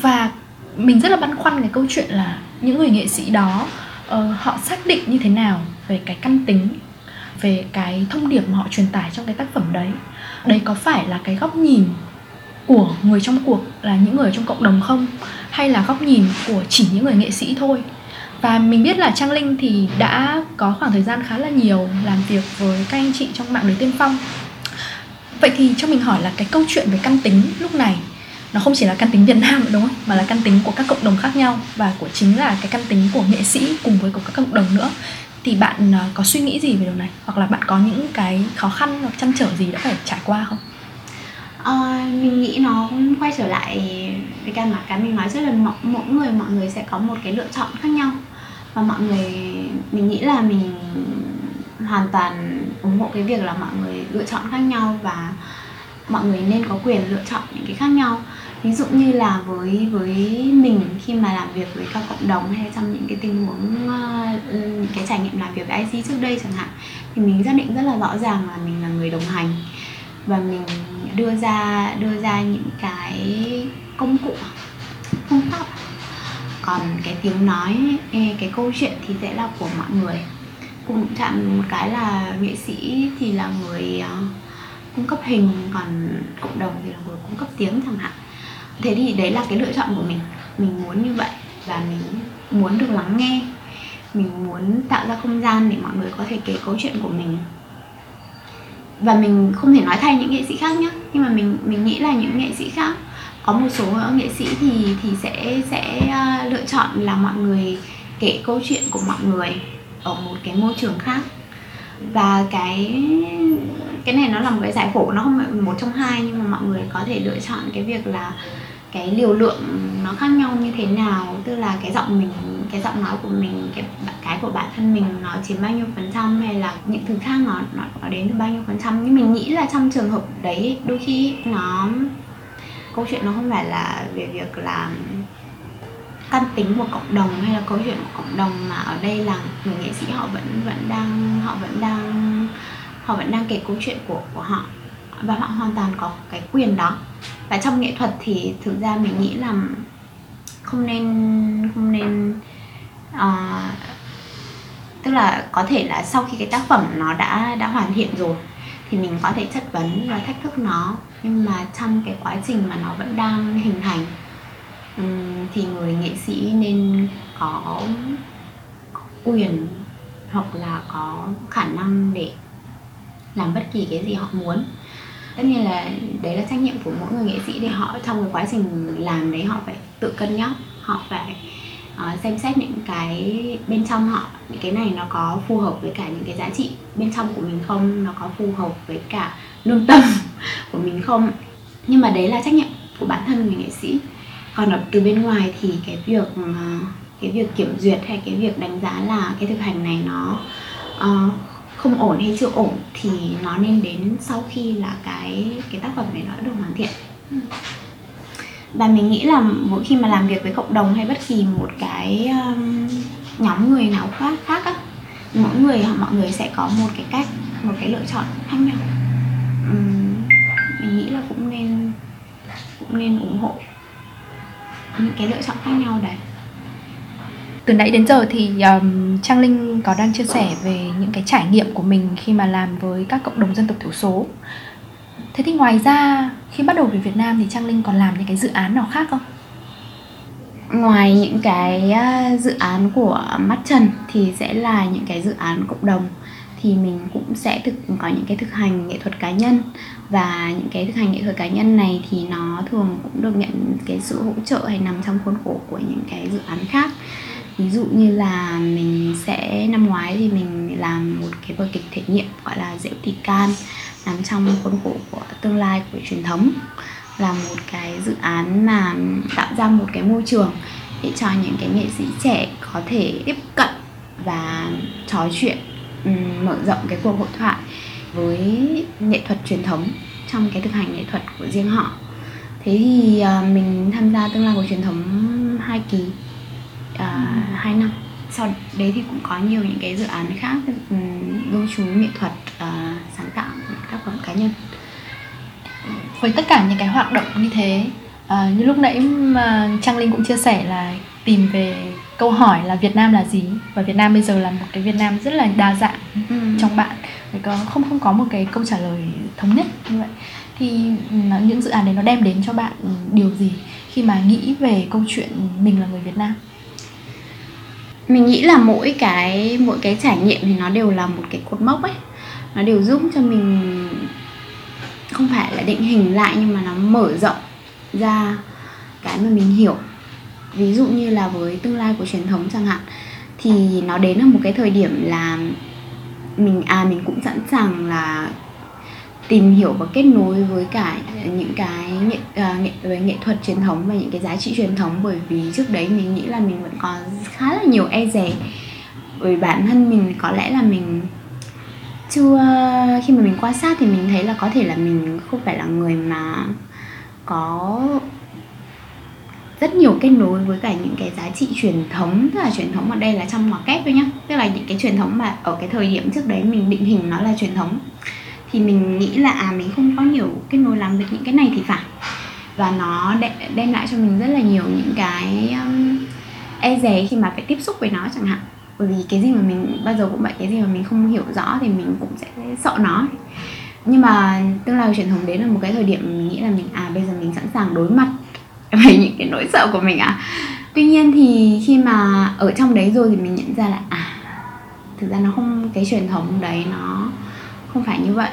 Và mình rất là băn khoăn cái câu chuyện là những người nghệ sĩ đó uh, họ xác định như thế nào về cái căn tính về cái thông điệp mà họ truyền tải trong cái tác phẩm đấy. Đấy có phải là cái góc nhìn của người trong cuộc là những người trong cộng đồng không? Hay là góc nhìn của chỉ những người nghệ sĩ thôi? Và mình biết là Trang Linh thì đã có khoảng thời gian khá là nhiều làm việc với các anh chị trong mạng lưới tiên phong Vậy thì cho mình hỏi là cái câu chuyện về căn tính lúc này nó không chỉ là căn tính Việt Nam đúng không? Mà là căn tính của các cộng đồng khác nhau và của chính là cái căn tính của nghệ sĩ cùng với của các cộng đồng nữa thì bạn à, có suy nghĩ gì về điều này hoặc là bạn có những cái khó khăn hoặc chăn trở gì đã phải trải qua không? À, mình nghĩ nó quay trở lại với cái mà cái mình nói rất là mỗi người mọi người sẽ có một cái lựa chọn khác nhau và mọi người mình nghĩ là mình hoàn toàn ủng hộ cái việc là mọi người lựa chọn khác nhau và mọi người nên có quyền lựa chọn những cái khác nhau. Ví dụ như là với với mình khi mà làm việc với các cộng đồng hay trong những cái tình huống uh, cái trải nghiệm làm việc với IC trước đây chẳng hạn thì mình xác định rất là rõ ràng là mình là người đồng hành. Và mình đưa ra đưa ra những cái công cụ phương pháp còn cái tiếng nói cái câu chuyện thì sẽ là của mọi người. Cùng chạm một cái là nghệ sĩ thì là người ờ, cung cấp hình, còn cộng đồng thì là người cung cấp tiếng chẳng hạn. Thế thì đấy là cái lựa chọn của mình. Mình muốn như vậy và mình muốn được lắng nghe. Mình muốn tạo ra không gian để mọi người có thể kể câu chuyện của mình. Và mình không thể nói thay những nghệ sĩ khác nhé nhưng mà mình mình nghĩ là những nghệ sĩ khác có một số ờ, nghệ sĩ thì thì sẽ sẽ uh, lựa chọn là mọi người kể câu chuyện của mọi người ở một cái môi trường khác. Và cái cái này nó là một cái giải phẫu nó không phải một trong hai nhưng mà mọi người có thể lựa chọn cái việc là cái liều lượng nó khác nhau như thế nào tức là cái giọng mình cái giọng nói của mình cái cái của bản thân mình nó chiếm bao nhiêu phần trăm hay là những thứ khác nó nó, nó đến từ bao nhiêu phần trăm. Nhưng mình nghĩ là trong trường hợp đấy đôi khi nó câu chuyện nó không phải là về việc là căn tính của cộng đồng hay là câu chuyện của cộng đồng mà ở đây là người nghệ sĩ họ vẫn vẫn đang họ vẫn đang họ vẫn đang kể câu chuyện của của họ và họ hoàn toàn có cái quyền đó. Và trong nghệ thuật thì thực ra mình nghĩ là không nên không nên uh, tức là có thể là sau khi cái tác phẩm nó đã đã hoàn thiện rồi thì mình có thể chất vấn và thách thức nó. Nhưng mà trong cái quá trình mà nó vẫn đang hình thành thì người nghệ sĩ nên có, có quyền hoặc là có khả năng để làm bất kỳ cái gì họ muốn. Tất nhiên là đấy là trách nhiệm của mỗi người nghệ sĩ để họ trong cái quá trình làm đấy họ phải tự cân nhắc họ phải uh, xem xét những cái bên trong họ những cái này nó có phù hợp với cả những cái giá trị bên trong của mình không nó có phù hợp với cả lương tâm *laughs* của mình không. Nhưng mà đấy là trách nhiệm của bản thân người nghệ sĩ. Còn ở từ bên ngoài thì cái việc cái việc kiểm duyệt hay cái việc đánh giá là cái thực hành này nó uh, không ổn hay chưa ổn thì nó nên đến sau khi là cái cái tác phẩm này nó đã được hoàn thiện. Và mình nghĩ là mỗi khi mà làm việc với cộng đồng hay bất kỳ một cái um, nhóm người nào khác khác á mỗi người mọi người sẽ có một cái cách một cái lựa chọn khác nhau uhm, mình nghĩ là cũng nên cũng nên ủng hộ những cái lựa chọn khác nhau đấy từ nãy đến giờ thì um, Trang Linh có đang chia sẻ về những cái trải nghiệm của mình khi mà làm với các cộng đồng dân tộc thiểu số. Thế thì ngoài ra khi bắt đầu về Việt Nam thì Trang Linh còn làm những cái dự án nào khác không? Ngoài những cái ờ, dự án của Mắt Trần thì sẽ là những cái dự án cộng đồng. Thì mình cũng sẽ thực, có những cái thực hành nghệ thuật cá nhân. Và những cái thực hành nghệ thuật cá nhân này thì nó thường cũng được nhận cái sự hỗ trợ hay nằm trong khuôn khổ của những cái dự án khác. Ví dụ như là mình sẽ, năm ngoái thì mình làm một cái vở kịch thể nghiệm, gọi là dễu tỳ can, nằm trong khuôn khổ của tương lai của truyền thống là một cái dự án mà tạo ra một cái môi trường để cho những cái nghệ sĩ trẻ có thể tiếp cận và trò chuyện mở rộng cái cuộc hội thoại với nghệ thuật truyền thống trong cái thực hành nghệ thuật của riêng họ. Thế thì ờ, mình tham gia tương lai của truyền thống hai kỳ ờ, uh, 2 năm. Sau đấy thì cũng có nhiều những cái dự án khác lưu trú nghệ thuật uh, sáng tạo các phẩm cá nhân với tất cả những cái hoạt động như thế uh, như lúc nãy mà Trang Linh cũng chia sẻ là tìm về câu hỏi là Việt Nam là gì. Và Việt Nam bây giờ là một cái Việt Nam rất là đa dạng ừ. trong bạn. Có không không có một cái câu trả lời thống nhất như vậy. Thì những dự án đấy nó đem đến cho bạn điều gì khi mà nghĩ về câu chuyện mình là người Việt Nam? Mình nghĩ là mỗi cái mỗi cái trải nghiệm thì nó đều là một cái cột mốc ấy. Nó đều giúp cho mình không phải là định hình lại nhưng mà nó mở rộng ra cái mà mình hiểu. Ví dụ như là với tương lai của truyền thống chẳng hạn thì nó đến ở một cái thời điểm là mình à mình cũng sẵn sàng là tìm hiểu và kết nối với cả những cái nghệ, uh, nghệ về nghệ thuật truyền thống và những cái giá trị truyền thống. Bởi vì trước đấy mình nghĩ là mình vẫn còn khá là nhiều e dè bởi bản thân mình có lẽ là mình chưa khi mà mình quan sát thì mình thấy là có thể là mình không phải là người mà có rất nhiều kết nối với cả những cái giá trị truyền thống tức là truyền thống ở đây là trong ngoặc kép thôi nhá. Tức là những cái truyền thống mà ở cái thời điểm trước đấy mình định hình nó là truyền thống. Thì mình nghĩ là à mình không có nhiều kết nối làm được những cái này thì phải. Và nó đem lại cho mình rất là nhiều những cái um, e dè khi mà phải tiếp xúc với nó chẳng hạn bởi vì cái gì mà mình, bao giờ cũng vậy, cái gì mà mình không hiểu rõ thì mình cũng sẽ sợ nó. Nhưng mà tương lai truyền thống đến là một cái thời điểm mình nghĩ là mình à bây giờ mình sẵn sàng đối mặt *laughs* với những cái nỗi sợ của mình à tuy nhiên thì khi mà ở trong đấy rồi thì mình nhận ra là à thực ra nó không, cái truyền thống đấy nó không phải như vậy.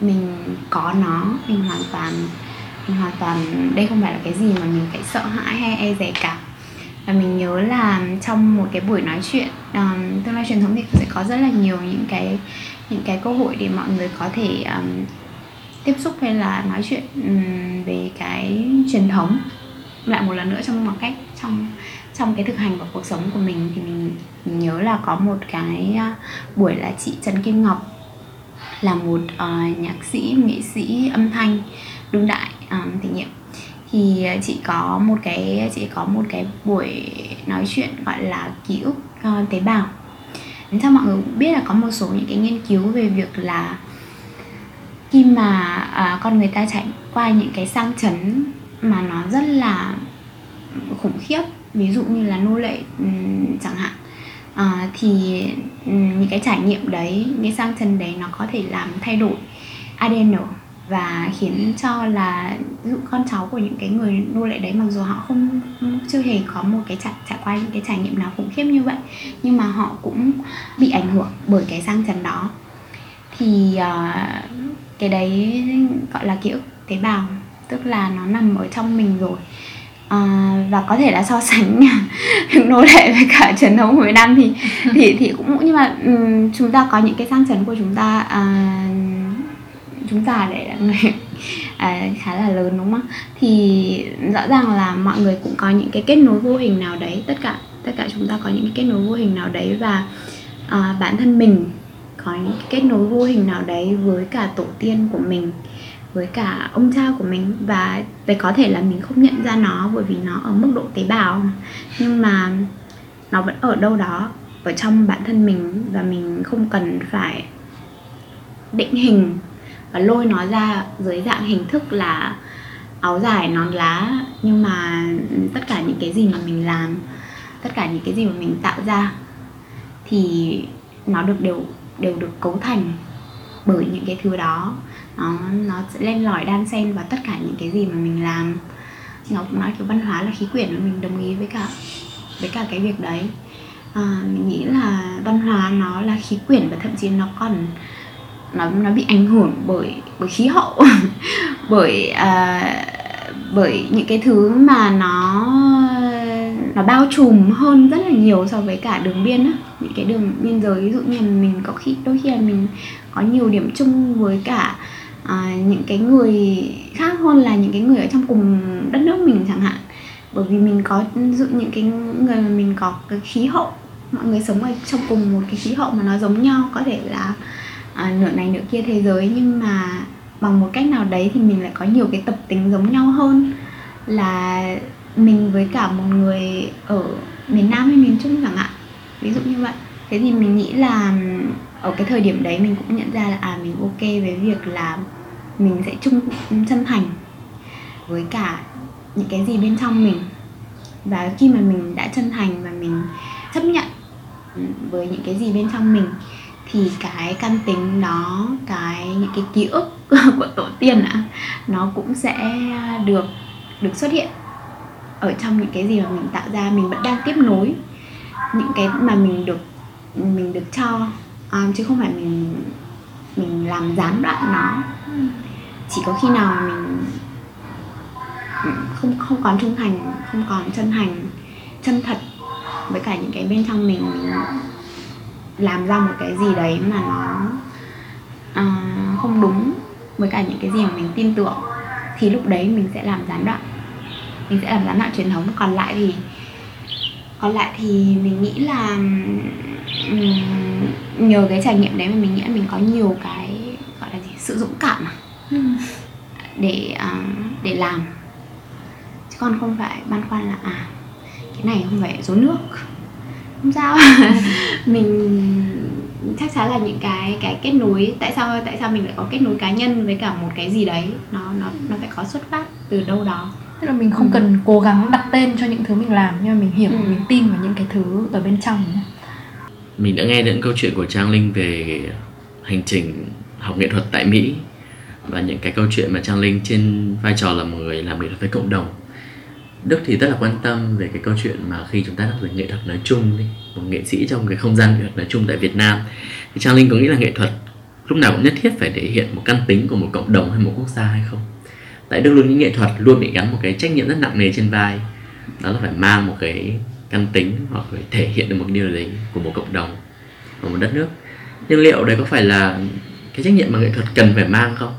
Mình có nó, mình hoàn toàn, mình hoàn toàn, đây không phải là cái gì mà mình phải sợ hãi hay e dè cả và mình nhớ là trong một cái buổi nói chuyện um, tương lai truyền thống thì sẽ có rất là nhiều những cái những cái cơ hội để mọi người có thể um, tiếp xúc hay là nói chuyện um, về cái truyền thống lại một lần nữa trong một cách trong trong cái thực hành và cuộc sống của mình. Thì mình, mình nhớ là có một cái ờ, buổi là chị Trần Kim Ngọc là một uh, nhạc sĩ nghệ sĩ âm thanh đương đại um, thể nghiệm thì à, chị có một cái chị có một cái buổi nói chuyện gọi là ký ức uh, tế bào. Đến theo mọi người cũng biết là có một số những cái nghiên cứu về việc là khi mà uh, con người ta trải qua những cái sang chấn mà nó rất là khủng khiếp ví dụ như là nô lệ um, chẳng hạn uh, thì um, những cái trải nghiệm đấy những cái sang chấn đấy nó có thể làm thay đổi ADN và khiến cho là ví dụ con cháu của những cái người nô lệ đấy mặc dù họ không chưa hề có một cái trải trải qua những cái trải nghiệm nào khủng khiếp như vậy nhưng mà họ cũng bị ảnh hưởng bởi cái sang chấn đó. Thì uh, cái đấy gọi là ký ức tế bào tức là nó nằm ở trong mình rồi. À, và có thể là so *laughs* sánh *laughs* nô lệ với cả truyền thống của Việt Nam thì thì thì cũng nhưng mà um, chúng ta có những cái sang chấn của chúng ta uh, chúng ta để là người *laughs* à, khá là lớn đúng không? Thì rõ ràng là mọi người cũng có những cái kết nối vô hình nào đấy tất cả tất cả chúng ta có những cái kết nối vô hình nào đấy và à, bản thân mình có những cái kết nối vô hình nào đấy với cả tổ tiên của mình với cả ông cha của mình và về có thể là mình không nhận ra nó bởi vì nó ở mức độ tế bào. Nhưng mà nó vẫn ở đâu đó ở trong bản thân mình và mình không cần phải định hình và lôi nó ra dưới dạng hình thức là áo dài nón lá. Nhưng mà tất cả những cái gì mà mình làm tất cả những cái gì mà mình tạo ra thì nó được đều đều được cấu thành bởi những cái thứ đó. Nó nó sẽ lên lỏi đan xen vào tất cả những cái gì mà mình làm. Ngọc nói kiểu văn hóa là khí quyển và mình đồng ý với cả với cả cái việc đấy. À, mình nghĩ là văn hóa nó là khí quyển và thậm chí nó còn nó nó bị ảnh hưởng bởi bởi khí hậu. *laughs* Bởi uh, bởi những cái thứ mà nó nó bao trùm hơn rất là nhiều so với cả đường biên á. Những cái đường biên giới ví dụ như là mình có khi đôi khi là mình có nhiều điểm chung với cả à, những cái người khác hơn là những cái người ở trong cùng đất nước mình chẳng hạn. Bởi vì mình có dụ những cái người mà mình có cái khí hậu mọi người sống ở trong cùng một cái khí hậu mà nó giống nhau có thể là à, nửa này nửa kia thế giới nhưng mà bằng một cách nào đấy thì mình lại có nhiều cái tập tính giống nhau hơn. Là mình với cả một người ở miền Nam hay miền Trung chẳng hạn ví dụ như vậy. Thế thì mình nghĩ là ở cái thời điểm đấy mình cũng nhận ra là à mình ok với việc là mình sẽ chung chân thành với cả những cái gì bên trong mình. Và khi mà mình đã chân thành và mình chấp nhận với những cái gì bên trong mình thì cái căn tính đó cái những cái ký ức *laughs* của tổ tiên ạ nó cũng sẽ được được xuất hiện ở trong những cái gì mà mình tạo ra mình vẫn đang tiếp nối những cái mà mình được mình được cho um, chứ không phải mình mình làm gián đoạn nó. Chỉ có khi nào mình ừ, không không còn trung thành không còn chân thành chân thật với cả những cái bên trong mình mình làm ra một cái gì đấy mà nó uh, không đúng với cả những cái gì mà mình tin tưởng thì lúc đấy mình sẽ làm gián đoạn mình sẽ làm gián đoạn truyền thống còn lại thì còn lại thì mình nghĩ là um, nhờ cái trải nghiệm đấy mà mình nghĩ là mình có nhiều cái gọi là gì sự dũng cảm à? ừ. để uh, để làm chứ còn không phải băn khoăn là à cái này không phải số nước không sao. *laughs* Mình chắc chắn là những cái cái kết nối tại sao tại sao mình lại có kết nối cá nhân với cả một cái gì đấy? Nó nó nó phải có xuất phát từ đâu đó. Tức là mình không ừ. cần cố gắng đặt tên cho những thứ mình làm nhưng mà mình hiểu ừ. mình tin vào những cái thứ ở bên trong. Mình đã nghe những câu chuyện của Trang Linh về hành trình học nghệ thuật tại Mỹ. Và những cái câu chuyện mà Trang Linh trên vai trò là một người làm nghệ thuật với cộng đồng Đức thì rất là quan tâm về cái câu chuyện mà khi chúng ta nói về nghệ thuật nói chung đi, một nghệ sĩ trong cái không gian nghệ thuật nói chung tại Việt Nam. Thì Trang Linh có nghĩ là nghệ thuật lúc nào cũng nhất thiết phải thể hiện một căn tính của một cộng đồng hay một quốc gia hay không? Tại Đức luôn những nghệ thuật luôn bị gắn một cái trách nhiệm rất nặng nề trên vai. Đó là phải mang một cái căn tính hoặc phải thể hiện được một điều gì của một cộng đồng, của một đất nước. Nhưng liệu đấy có phải là cái trách nhiệm mà nghệ thuật cần phải mang không?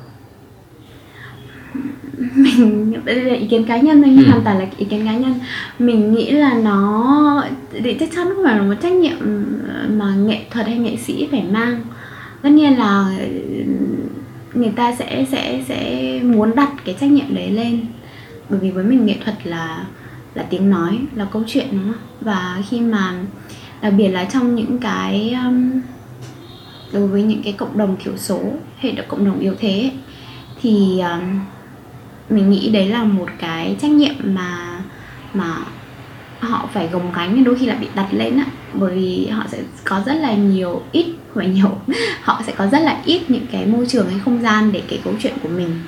*laughs* mình đây là ý kiến cá nhân thôi nhưng Ừ. hoàn toàn là ý kiến cá nhân. Mình nghĩ là nó thì chắc chắn không phải là một trách nhiệm mà nghệ thuật hay nghệ sĩ phải mang. Tất nhiên là người ta sẽ sẽ sẽ muốn đặt cái trách nhiệm đấy lên. Bởi vì với mình nghệ thuật là là tiếng nói là câu chuyện đúng không? Và khi mà đặc biệt là trong những cái um, đối với những cái cộng đồng thiểu số hay là cộng đồng yếu thế thì um, mình nghĩ đấy là một cái trách nhiệm mà mà họ phải gồng gánh đôi khi là bị đặt lên á. Bởi vì họ sẽ có rất là nhiều ít và nhiều *laughs* họ sẽ có rất là ít những cái môi trường hay không gian để kể câu chuyện của mình.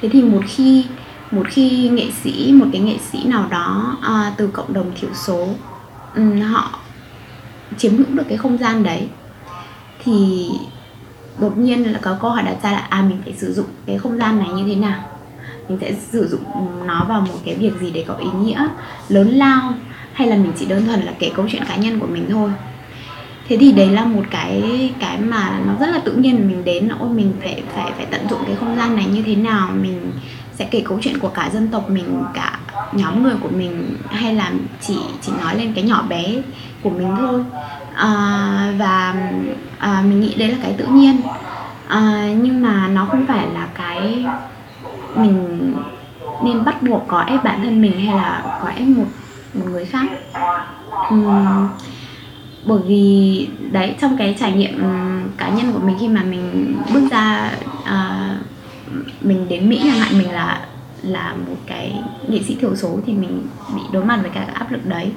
Thế thì một khi một khi nghệ sĩ một cái nghệ sĩ nào đó à, từ cộng đồng thiểu số um, họ chiếm hữu được cái không gian đấy thì đột nhiên là có câu hỏi đặt ra là à mình phải sử dụng cái không gian này như thế nào? Mình sẽ sử dụng nó vào một cái việc gì để có ý nghĩa lớn lao hay là mình chỉ đơn thuần là kể câu chuyện cá nhân của mình thôi. Thế thì đấy là một cái cái mà nó rất là tự nhiên mình đến ôi mình phải phải phải tận dụng cái không gian này như thế nào mình sẽ kể câu chuyện của cả dân tộc mình cả nhóm người của mình hay là chỉ chỉ nói lên cái nhỏ bé của mình thôi. À, và à, mình nghĩ đấy là cái tự nhiên. À, nhưng mà nó không phải là cái mình nên bắt buộc có ép bản thân mình hay là có ép một một người khác? Uhm, bởi vì đấy trong cái trải nghiệm cá nhân của mình khi mà mình bước ra à, mình đến Mỹ chẳng hạn mình là là một cái nghệ sĩ thiểu số thì mình bị đối mặt với cả cái áp lực đấy.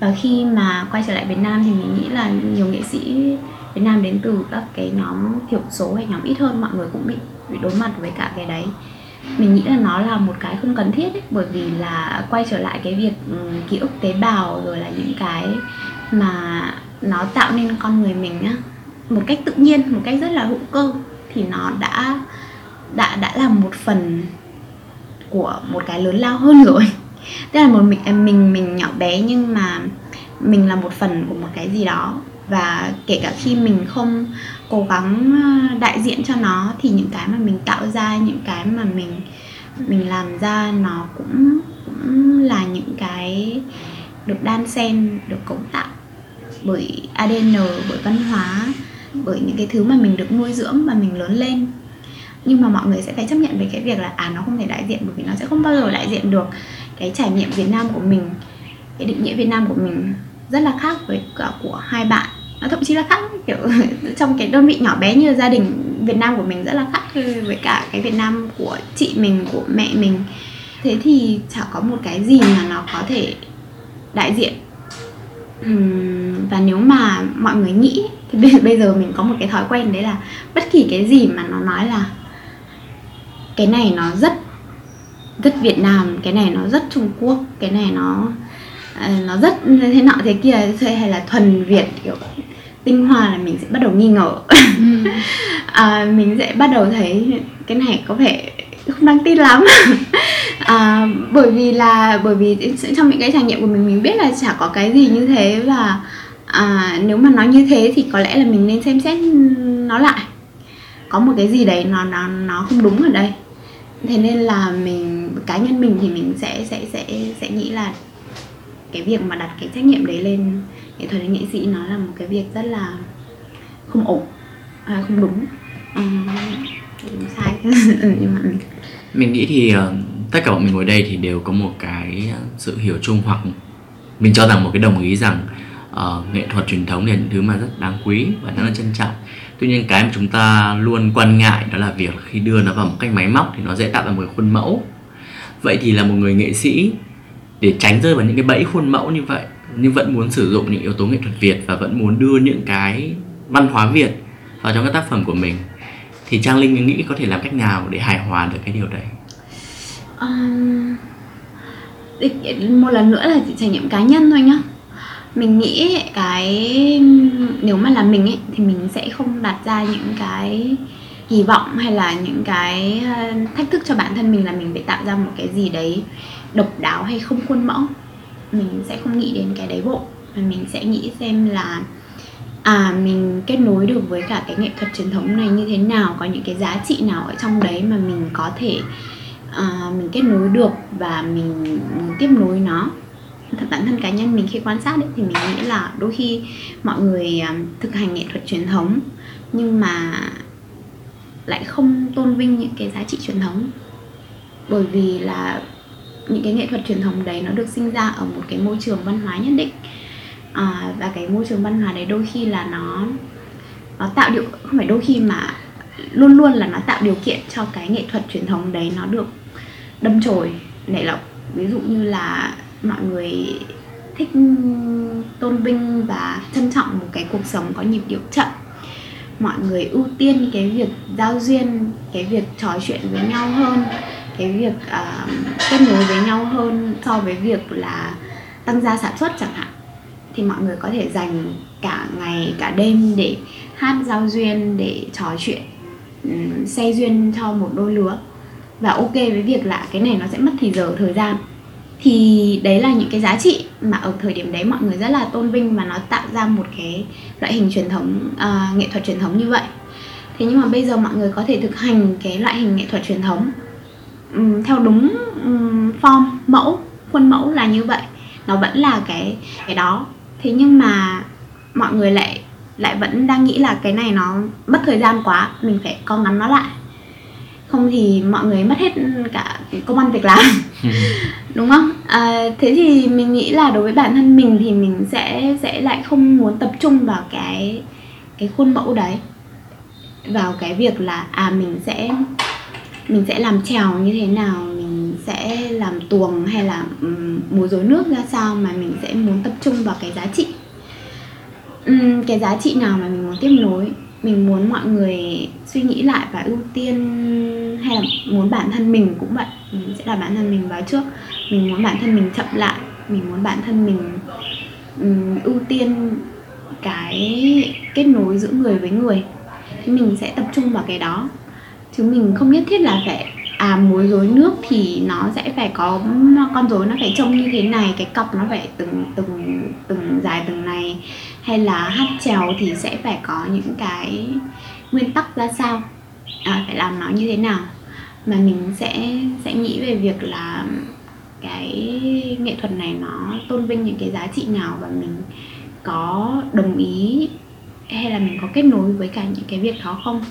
Và khi mà quay trở lại Việt Nam thì mình nghĩ là nhiều nghệ sĩ Việt Nam đến từ các cái nhóm thiểu số hay nhóm ít hơn mọi người cũng bị bị đối mặt với cả cái đấy mình nghĩ là nó là một cái không cần thiết ấy, bởi vì là quay trở lại cái việc ừ, ký ức tế bào rồi là những cái mà nó tạo nên con người mình á một cách tự nhiên một cách rất là hữu cơ thì nó đã đã đã là một phần của một cái lớn lao hơn rồi. *laughs* Tức là một mình mình mình nhỏ bé nhưng mà mình là một phần của một cái gì đó. Và kể cả khi mình không cố gắng ờ, đại diện cho nó thì những cái mà mình tạo ra, những cái mà mình mình làm ra nó cũng cũng là những cái được đan xen, được cấu tạo bởi ADN bởi văn hóa, bởi những cái thứ mà mình được nuôi dưỡng và mình lớn lên. Nhưng mà mọi người sẽ phải chấp nhận về cái việc là à nó không thể đại diện bởi vì nó sẽ không bao giờ đại diện được. Cái trải nghiệm Việt Nam của mình, cái định nghĩa Việt Nam của mình rất là khác với cả của hai bạn thậm chí là khác kiểu *laughs* trong cái đơn vị nhỏ bé như gia đình Việt Nam của mình rất là khác với cả cái Việt Nam của chị mình của mẹ mình. Thế thì chả có một cái gì mà nó có thể đại diện. Và nếu mà mọi người nghĩ thì bây, giờ mình có một cái thói quen đấy là bất kỳ cái gì mà nó nói là cái này nó rất rất Việt Nam cái này nó rất Trung Quốc cái này nó ờ, nó rất thế nọ thế kia hay là thuần Việt kiểu tinh hoa là mình sẽ bắt đầu nghi ngờ. *laughs* À, mình sẽ bắt đầu thấy cái này có vẻ không đáng tin lắm. *laughs* À, bởi vì là bởi vì trong những cái trải nghiệm của mình mình biết là chả có cái gì như thế và à, nếu mà nói như thế thì có lẽ là mình nên xem xét nó lại. Có một cái gì đấy nó nó nó không đúng ở đây. Thế nên là mình cá nhân mình thì mình sẽ sẽ sẽ sẽ nghĩ là cái việc mà đặt cái trách nhiệm đấy lên nghệ thuật nghệ sĩ nó là một cái việc rất là không ổn à, không đúng. Ừ, đúng sai. *laughs* Ừ, nhưng mà mình nghĩ thì ờ, tất cả bọn mình ngồi đây thì đều có một cái sự hiểu chung hoặc mình cho rằng một cái đồng ý rằng uh, nghệ thuật truyền thống là những thứ mà rất đáng quý và rất là trân trọng. Tuy nhiên cái mà chúng ta luôn quan ngại đó là việc khi đưa nó vào một cách máy móc thì nó dễ tạo ra một cái khuôn mẫu. Vậy thì là một người nghệ sĩ để tránh rơi vào những cái bẫy khuôn mẫu như vậy nhưng vẫn muốn sử dụng những yếu tố nghệ thuật Việt và vẫn muốn đưa những cái văn hóa Việt vào trong các tác phẩm của mình. Thì Trang Linh nghĩ có thể làm cách nào để hài hòa được cái điều đấy? Um, một lần nữa là trải nghiệm cá nhân thôi nhá. Mình nghĩ cái nếu mà là mình ấy thì mình sẽ không đặt ra những cái kỳ vọng hay là những cái ờ, thách thức cho bản thân mình là mình phải tạo ra một cái gì đấy độc đáo hay không khuôn mẫu mình sẽ không nghĩ đến cái đấy bộ. Mà mình sẽ nghĩ xem là à mình kết nối được với cả cái nghệ thuật truyền thống này như thế nào có những cái giá trị nào ở trong đấy mà mình có thể à, mình kết nối được và mình, mình tiếp nối nó. Thật bản thân cá nhân mình khi quan sát ấy, thì mình nghĩ là đôi khi mọi người à, thực hành nghệ thuật truyền thống nhưng mà lại không tôn vinh những cái giá trị truyền thống. Bởi vì là những cái nghệ thuật truyền thống đấy nó được sinh ra ở một cái môi trường văn hóa nhất định. À, và cái môi trường văn hóa đấy đôi khi là nó nó tạo điều không phải đôi khi mà luôn luôn là nó tạo điều kiện cho cái nghệ thuật truyền thống đấy nó được đâm chồi nảy lộc ví dụ như là mọi người thích tôn vinh và trân trọng một cái cuộc sống có nhịp điệu chậm. Mọi người ưu tiên cái việc giao duyên cái việc trò chuyện với nhau hơn cái việc uh, kết nối với nhau hơn so với việc là tăng gia sản xuất chẳng hạn. Thì mọi người có thể dành cả ngày cả đêm để hát giao duyên để trò chuyện um, duyên cho một đôi lứa. Và ok với việc là cái này nó sẽ mất thì giờ thời gian. Thì đấy là những cái giá trị mà ở thời điểm đấy mọi người rất là tôn vinh và nó tạo ra một cái loại hình truyền thống uh, nghệ thuật truyền thống như vậy. Thế nhưng mà bây giờ mọi người có thể thực hành cái loại hình nghệ thuật truyền thống um, theo đúng um, form mẫu khuôn mẫu là như vậy. Nó vẫn là cái cái đó. Thế nhưng mà mọi người lại lại vẫn đang nghĩ là cái này nó mất thời gian quá mình phải co ngắn nó lại. Không thì mọi người mất hết cả công ăn việc làm. *laughs* Đúng không? À, thế thì mình nghĩ là đối với bản thân mình thì mình sẽ sẽ lại không muốn tập trung vào cái cái khuôn mẫu đấy. Vào cái việc là à mình sẽ mình sẽ làm trèo như thế nào? Mình sẽ làm tuồng hay là um, múa rối nước ra sao mà mình sẽ muốn tập trung vào cái giá trị? Um, cái giá trị nào mà mình muốn tiếp nối? Mình muốn mọi người suy nghĩ lại và ưu tiên hay là muốn bản thân mình cũng vậy. Mình sẽ đặt bản thân mình vào trước. Mình muốn bản thân mình chậm lại. Mình muốn bản thân mình um, ưu tiên cái kết nối giữa người với người. Thì mình sẽ tập trung vào cái đó chứ mình không nhất thiết là phải à muối rối nước thì nó sẽ phải có con rối nó phải trông như thế này cái cọc nó phải từng từng từng dài từng này. Hay là hát trèo thì sẽ phải có những cái nguyên tắc ra sao? À, phải làm nó như thế nào? Mà mình sẽ sẽ nghĩ về việc là cái nghệ thuật này nó tôn vinh những cái giá trị nào và mình có đồng ý hay là mình có kết nối với cả những cái việc đó không?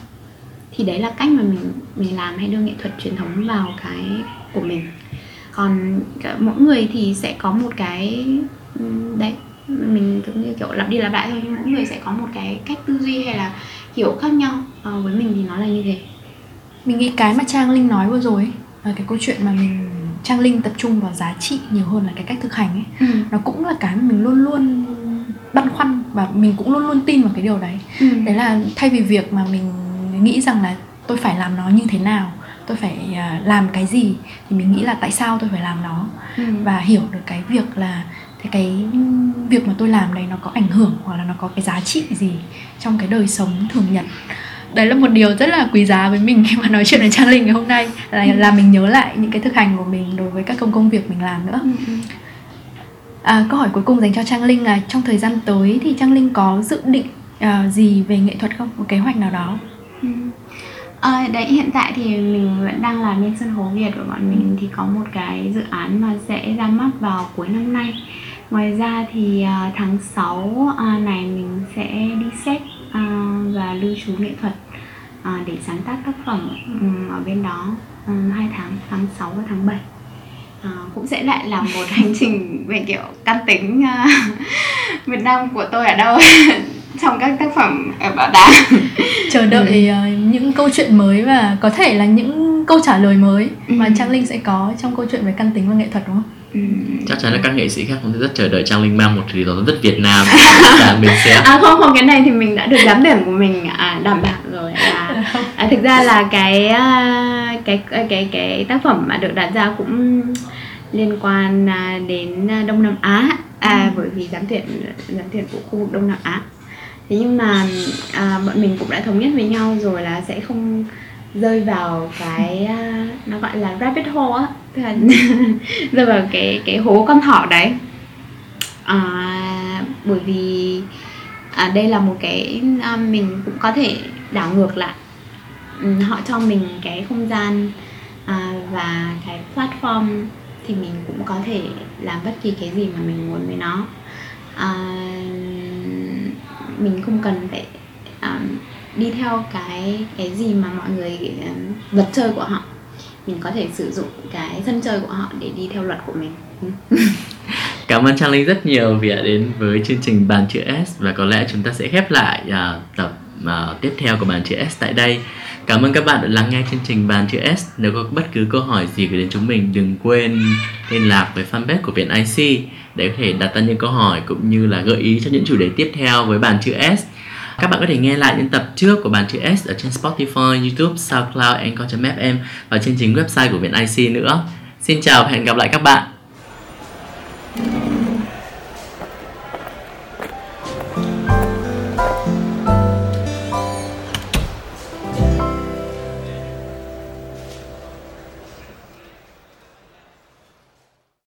Thì đấy là cách mà mình mình làm hay đưa nghệ thuật truyền thống vào cái của mình còn mỗi người thì sẽ có một cái đấy mình giống như kiểu lặp đi lặp lại thôi nhưng mỗi người sẽ có một cái cách tư duy hay là hiểu khác nhau à, với mình thì nó là như thế mình nghĩ cái mà trang linh nói vừa rồi ấy, là cái câu chuyện mà mình trang linh tập trung vào giá trị nhiều hơn là cái cách thực hành ấy ừ. nó cũng là cái mà mình luôn luôn băn khoăn và mình cũng luôn luôn tin vào cái điều đấy ừ. đấy là thay vì việc mà mình nghĩ rằng là tôi phải làm nó như thế nào tôi phải uh, làm cái gì thì mình nghĩ là tại sao tôi phải làm nó ừ. và hiểu được cái việc là thì cái việc mà tôi làm đấy nó có ảnh hưởng hoặc là nó có cái giá trị gì trong cái đời sống thường nhật đấy là một điều rất là quý giá với mình *laughs* khi mà nói chuyện với trang linh ngày hôm nay là ừ. là mình nhớ lại những cái thực hành của mình đối với các công công việc mình làm nữa ừ, ừ. à, câu hỏi cuối cùng dành cho trang linh là trong thời gian tới thì trang linh có dự định uh, gì về nghệ thuật không một kế hoạch nào đó À, đấy hiện tại thì mình vẫn đang làm bên sân khấu Việt của bọn mình. Thì có một cái dự án mà sẽ ra mắt vào cuối năm nay. Ngoài ra thì uh, tháng 6 uh, ờ, này mình sẽ đi xét uh, và lưu trú nghệ thuật uh, để sáng tác tác phẩm um, ở bên đó ừ, um, 2 tháng, tháng 6 và tháng 7 À, cũng sẽ lại là một hành trình về kiểu căn tính uh, *laughs* Việt Nam của tôi ở đâu *laughs* trong các tác phẩm ở bảo tàng *laughs* chờ đợi ừ. uh, những câu chuyện mới và có thể là những câu trả lời mới ừ. mà Trang Linh sẽ có trong câu chuyện về căn tính và nghệ thuật đúng không? Ừ. chắc chắn là các nghệ sĩ khác cũng rất chờ đợi trang linh mang một gì đó rất việt nam và mình sẽ à không không cái này thì mình đã được giám điểm của mình à, đảm bảo rồi à, *laughs* à, thực ra là cái à, cái cái cái tác phẩm mà được đặt ra cũng liên quan à, đến đông nam á. À, ừ. bởi vì giám tuyển giám tuyển của khu vực đông nam á. Thế nhưng mà à, bọn mình cũng đã thống nhất với nhau rồi là sẽ không rơi vào cái uh, nó gọi là rabbit hole á. Tức là *laughs* rơi vào cái cái hố con thỏ đấy. À, bởi vì à, đây là một cái à, mình cũng có thể đảo ngược lại Ừ, họ cho mình cái không gian à, và cái platform thì mình cũng có thể làm bất kỳ cái gì mà mình muốn với nó. À, mình không cần phải um, đi theo cái cái gì mà mọi người à, um, vật chơi của họ. Mình có thể sử dụng cái sân chơi của họ để đi theo luật của mình. *laughs* Cảm ơn Trang Linh rất nhiều vì đã đến với chương trình Bàn chữ S và có lẽ chúng ta sẽ khép lại uh, tập uh, tiếp theo của Bàn chữ S tại đây. Cảm ơn các bạn đã lắng nghe chương trình Bàn chữ S. Nếu có bất cứ câu hỏi gì gửi đến chúng mình đừng quên liên lạc với fanpage của Viện IC để có thể đặt ra những câu hỏi cũng như là gợi ý cho những chủ đề tiếp theo với Bàn chữ S. Các bạn có thể nghe lại những tập trước của Bàn chữ S ở trên Spotify, YouTube, SoundCloud, Anchor.fm và trên chính website của Viện IC nữa. Xin chào và hẹn gặp lại các bạn.